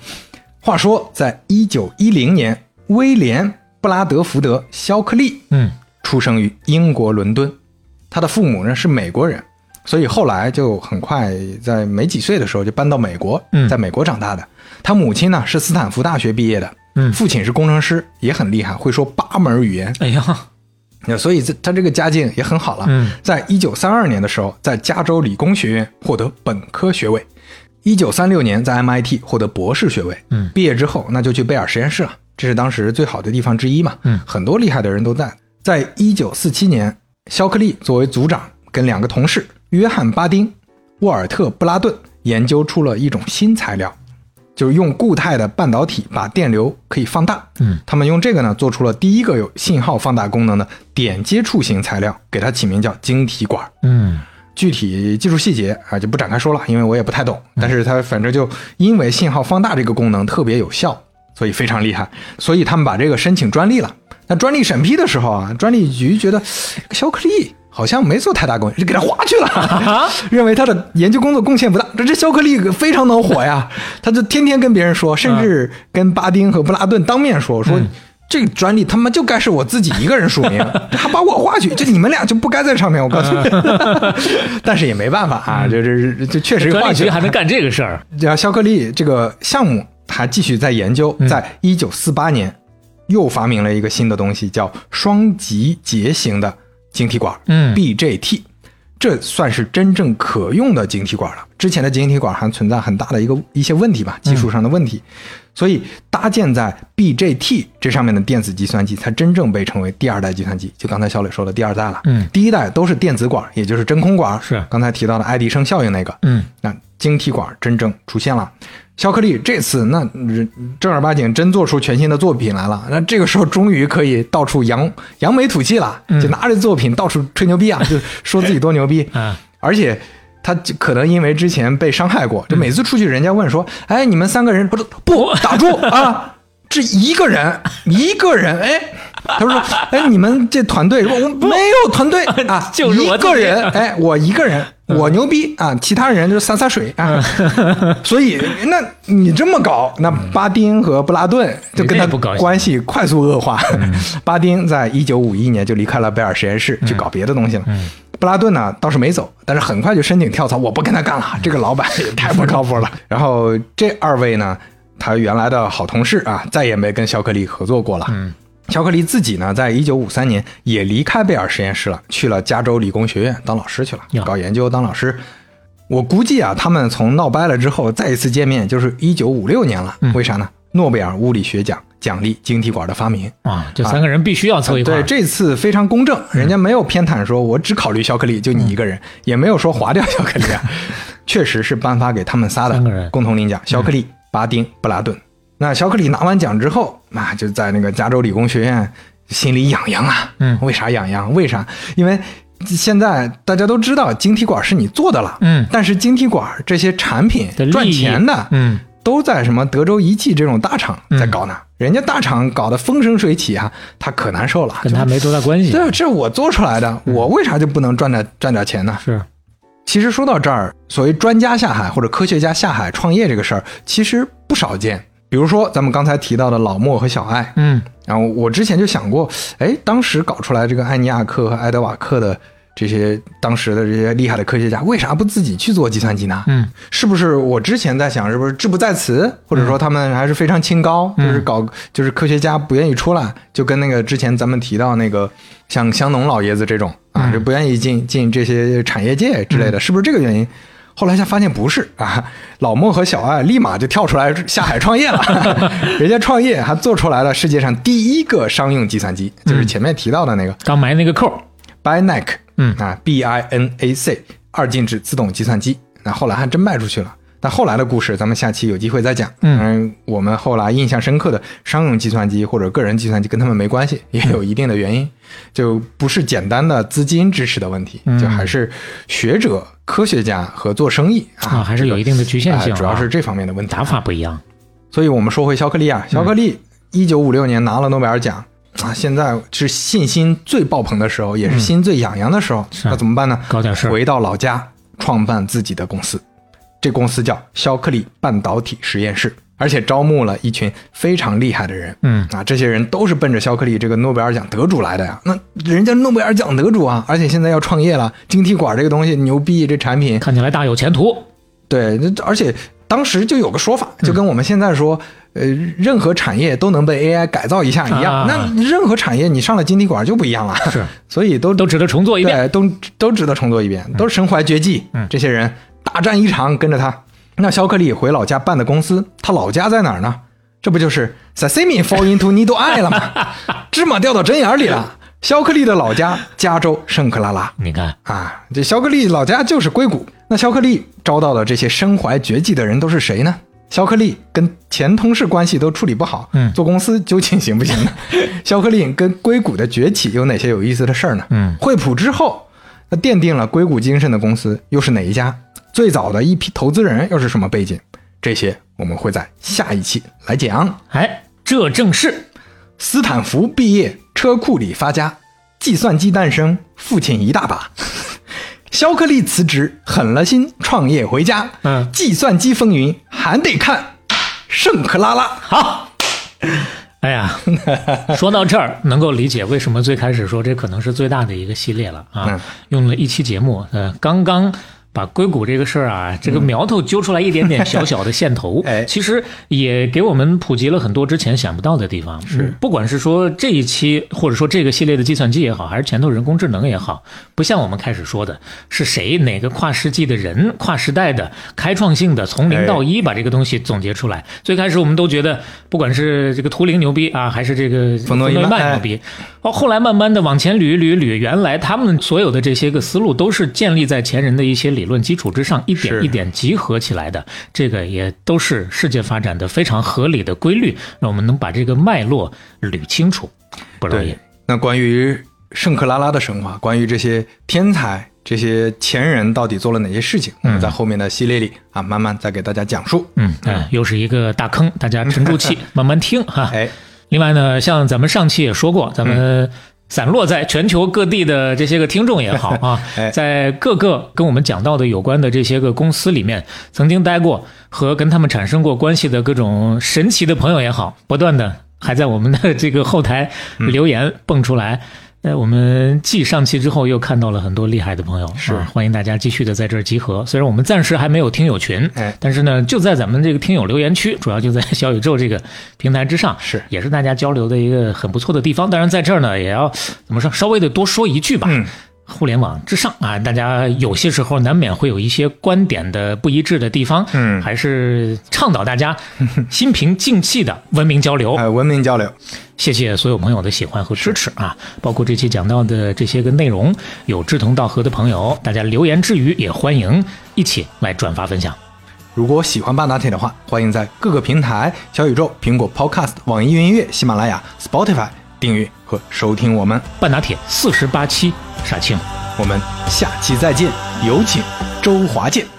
话说，在一九一零年，威廉·布拉德福德·肖克利嗯出生于英国伦敦，他的父母呢是美国人，所以后来就很快在没几岁的时候就搬到美国，嗯在美国长大的。他母亲呢是斯坦福大学毕业的，嗯父亲是工程师，也很厉害，会说八门语言，哎呀，那所以这他这个家境也很好了。嗯在一九三二年的时候，在加州理工学院获得本科学位；一九三六年在 MIT 获得博士学位。嗯毕业之后那就去贝尔实验室了，这是当时最好的地方之一嘛。嗯很多厉害的人都在。在一九四七年，肖克利作为组长，跟两个同事约翰巴丁、沃尔特布拉顿研究出了一种新材料，就是用固态的半导体把电流可以放大。嗯，他们用这个呢做出了第一个有信号放大功能的点接触型材料，给它起名叫晶体管。嗯具体技术细节啊就不展开说了，因为我也不太懂。但是它反正就因为信号放大这个功能特别有效，所以非常厉害。所以他们把这个申请专利了。那专利审批的时候啊，专利局觉得这个肖克利好像没做太大贡献，就给他划去了，认为他的研究工作贡献不大。这这肖克利非常能火呀，他就天天跟别人说，甚至跟巴丁和布拉顿当面说说。这个专利他妈就该是我自己一个人署名，还把我划去，这你们俩就不该在上面。我告诉你，但是也没办法啊，这这这这确实专划去了。利局还能干这个事儿？这肖克利这个项目还继续在研究，在一九四八年又发明了一个新的东西，叫双极结型的晶体管，嗯。BJT，这算是真正可用的晶体管了。之前的晶体管还存在很大的一个一些问题吧，技术上的问题，所以搭建在 BJT 这上面的电子计算机才真正被称为第二代计算机。就刚才小磊说的第二代了，嗯。第一代都是电子管，也就是真空管，是。刚才提到的爱迪生效应那个，嗯。那晶体管真正出现了。肖克利这次那人正儿八经真做出全新的作品来了，那这个时候终于可以到处扬扬眉吐气了，就拿着作品到处吹牛逼啊，就说自己多牛逼。嗯，而且他就可能因为之前被伤害过，就每次出去人家问说：“哎，你们三个人不是不打住啊，这一个人一个人，哎。”他说：“哎，你们这团队，我没有团队啊，就是我一个人，哎，我一个人，我牛逼啊，其他人就洒洒水啊。所以，那你这么搞，那巴丁和布拉顿就跟他关系快速恶化。巴丁在一九五一年就离开了贝尔实验室，去搞别的东西了。布拉顿呢倒是没走，但是很快就申请跳槽，我不跟他干了，这个老板也太不靠谱了。然后这二位呢，他原来的好同事啊，再也没跟肖克利合作过了。嗯，肖克利自己呢，在一九五三年也离开贝尔实验室了，去了加州理工学院当老师去了呀，搞研究当老师。我估计啊，他们从闹掰了之后再一次见面，就是一九五六年了。为啥呢？诺贝尔物理学奖奖励晶体管的发明。啊，这三个人必须要凑一块对，这次非常公正，人家没有偏袒说我只考虑肖克利，就你一个人，也没有说划掉肖克利啊，确实是颁发给他们仨的共同领奖：肖克利、巴丁、布拉顿。那肖克利拿完奖之后，那就在那个加州理工学院心里痒痒啊。嗯为啥痒痒？为啥？因为现在大家都知道晶体管是你做的了，嗯但是晶体管这些产品赚钱的，嗯，都在什么德州仪器这种大厂在搞呢，人家大厂搞得风生水起啊，他可难受了，就跟他没多大关系。对啊，这是我做出来的，我为啥就不能赚点赚点钱呢？是，其实说到这儿，所谓专家下海或者科学家下海创业这个事儿，其实不少见。比如说咱们刚才提到的老莫和小艾，嗯然后我之前就想过，哎，当时搞出来这个艾尼亚克和埃德瓦克的这些当时的这些厉害的科学家，为啥不自己去做计算机呢？嗯，是不是我之前在想，是不是志不在此，或者说他们还是非常清高，就是搞就是科学家不愿意出来，就跟那个之前咱们提到那个像香农老爷子这种啊，就不愿意进进这些产业界之类的，是不是这个原因？后来才发现不是 啊，老莫和小艾立马就跳出来下海创业了，人家创业还做出来了世界上第一个商用计算机，就是前面提到的那个刚埋那个扣。BINAC，嗯啊，B I N A C 二进制自动计算机，那后来还真卖出去了。但后来的故事，咱们下期有机会再讲。嗯我们后来印象深刻的商用计算机或者个人计算机跟他们没关系，也有一定的原因，就不是简单的资金支持的问题，嗯就还是学者、科学家和做生意啊，啊，还是有一定的局限性、主要是这方面的问题。打法不一样。所以我们说回肖克利啊，肖克利一九五六年拿了诺贝尔奖啊，现在是信心最爆棚的时候，也是心最痒痒的时候，是那怎么办呢？搞点事回到老家，创办自己的公司，这公司叫肖克利半导体实验室。而且招募了一群非常厉害的人，嗯啊，这些人都是奔着肖克利这个诺贝尔奖得主来的呀。那人家诺贝尔奖得主啊，而且现在要创业了，晶体管这个东西牛逼，这产品看起来大有前途。对，那而且当时就有个说法，就跟我们现在说，呃，任何产业都能被 AI 改造一下一样。啊那任何产业你上了晶体管就不一样了，是，所以都都值得重做一遍。对，都都值得重做一遍，都是身怀绝技。嗯这些人大战一场，跟着他。那肖克利回老家办的公司，他老家在哪儿呢？这不就是 Sesame fall into needle eye 了吗？芝麻掉到针眼里了。肖克利的老家加州圣克拉拉。你看，啊，这肖克利老家就是硅谷。那肖克利招到的这些身怀绝技的人都是谁呢？肖克利跟前同事关系都处理不好，嗯做公司究竟行不行呢？肖克利跟硅谷的崛起有哪些有意思的事儿呢？嗯惠普之后，那奠定了硅谷精神的公司又是哪一家？最早的一批投资人又是什么背景？这些我们会在下一期来讲。哎，这正是斯坦福毕业，车库里发家，计算机诞生，父亲一大把。肖克利辞职，狠了心创业回家。嗯计算机风云还得看圣克拉拉。好。哎呀，说到这儿，能够理解为什么最开始说这可能是最大的一个系列了啊。嗯用了一期节目，呃，刚刚把硅谷这个事儿啊，这个苗头揪出来一点点小小的线头，哎。其实也给我们普及了很多之前想不到的地方。是，不管是说这一期，或者说这个系列的计算机也好，还是前头人工智能也好，不像我们开始说的是谁哪个跨世纪的人、跨时代的、开创性的，从零到一把这个东西总结出来。最开始我们都觉得，不管是这个图灵牛逼啊，还是这个冯诺依曼曼牛逼，哦，后来慢慢的往前捋一捋捋，原来他们所有的这些个思路都是建立在前人的一些理论基础之上，一点一点集合起来的。这个也都是世界发展的非常合理的规律，让我们能把这个脉络捋清楚，不容易。，那关于圣克拉拉的神话，关于这些天才、这些前人到底做了哪些事情，我们在后面的系列里啊，慢慢再给大家讲述。嗯，哎，又是一个大坑，大家沉住气，慢慢听哈。哎，另外呢，像咱们上期也说过，咱们散落在全球各地的这些个听众也好 啊哎，在各个跟我们讲到的有关的这些个公司里面，曾经待过和跟他们产生过关系的各种神奇的朋友也好，不断的还在我们的这个后台留言蹦出来。呃，我们继上期之后又看到了很多厉害的朋友，是啊欢迎大家继续的在这儿集合。虽然我们暂时还没有听友群，哎但是呢，就在咱们这个听友留言区，主要就在小宇宙这个平台之上，是也是大家交流的一个很不错的地方。当然，在这儿呢，也要怎么说，稍微的多说一句吧。嗯互联网之上啊，大家有些时候难免会有一些观点的不一致的地方，嗯还是倡导大家 心平静气的文明交流。哎，文明交流，谢谢所有朋友的喜欢和支持啊！包括这期讲到的这些个内容，有志同道合的朋友，大家留言之余也欢迎一起来转发分享。如果喜欢半打铁的话，欢迎在各个平台小宇宙、苹果 Podcast、网易云音乐、喜马拉雅、Spotify 订阅和收听我们。半打铁四十八期，杀青。我们下期再见，有请周华健。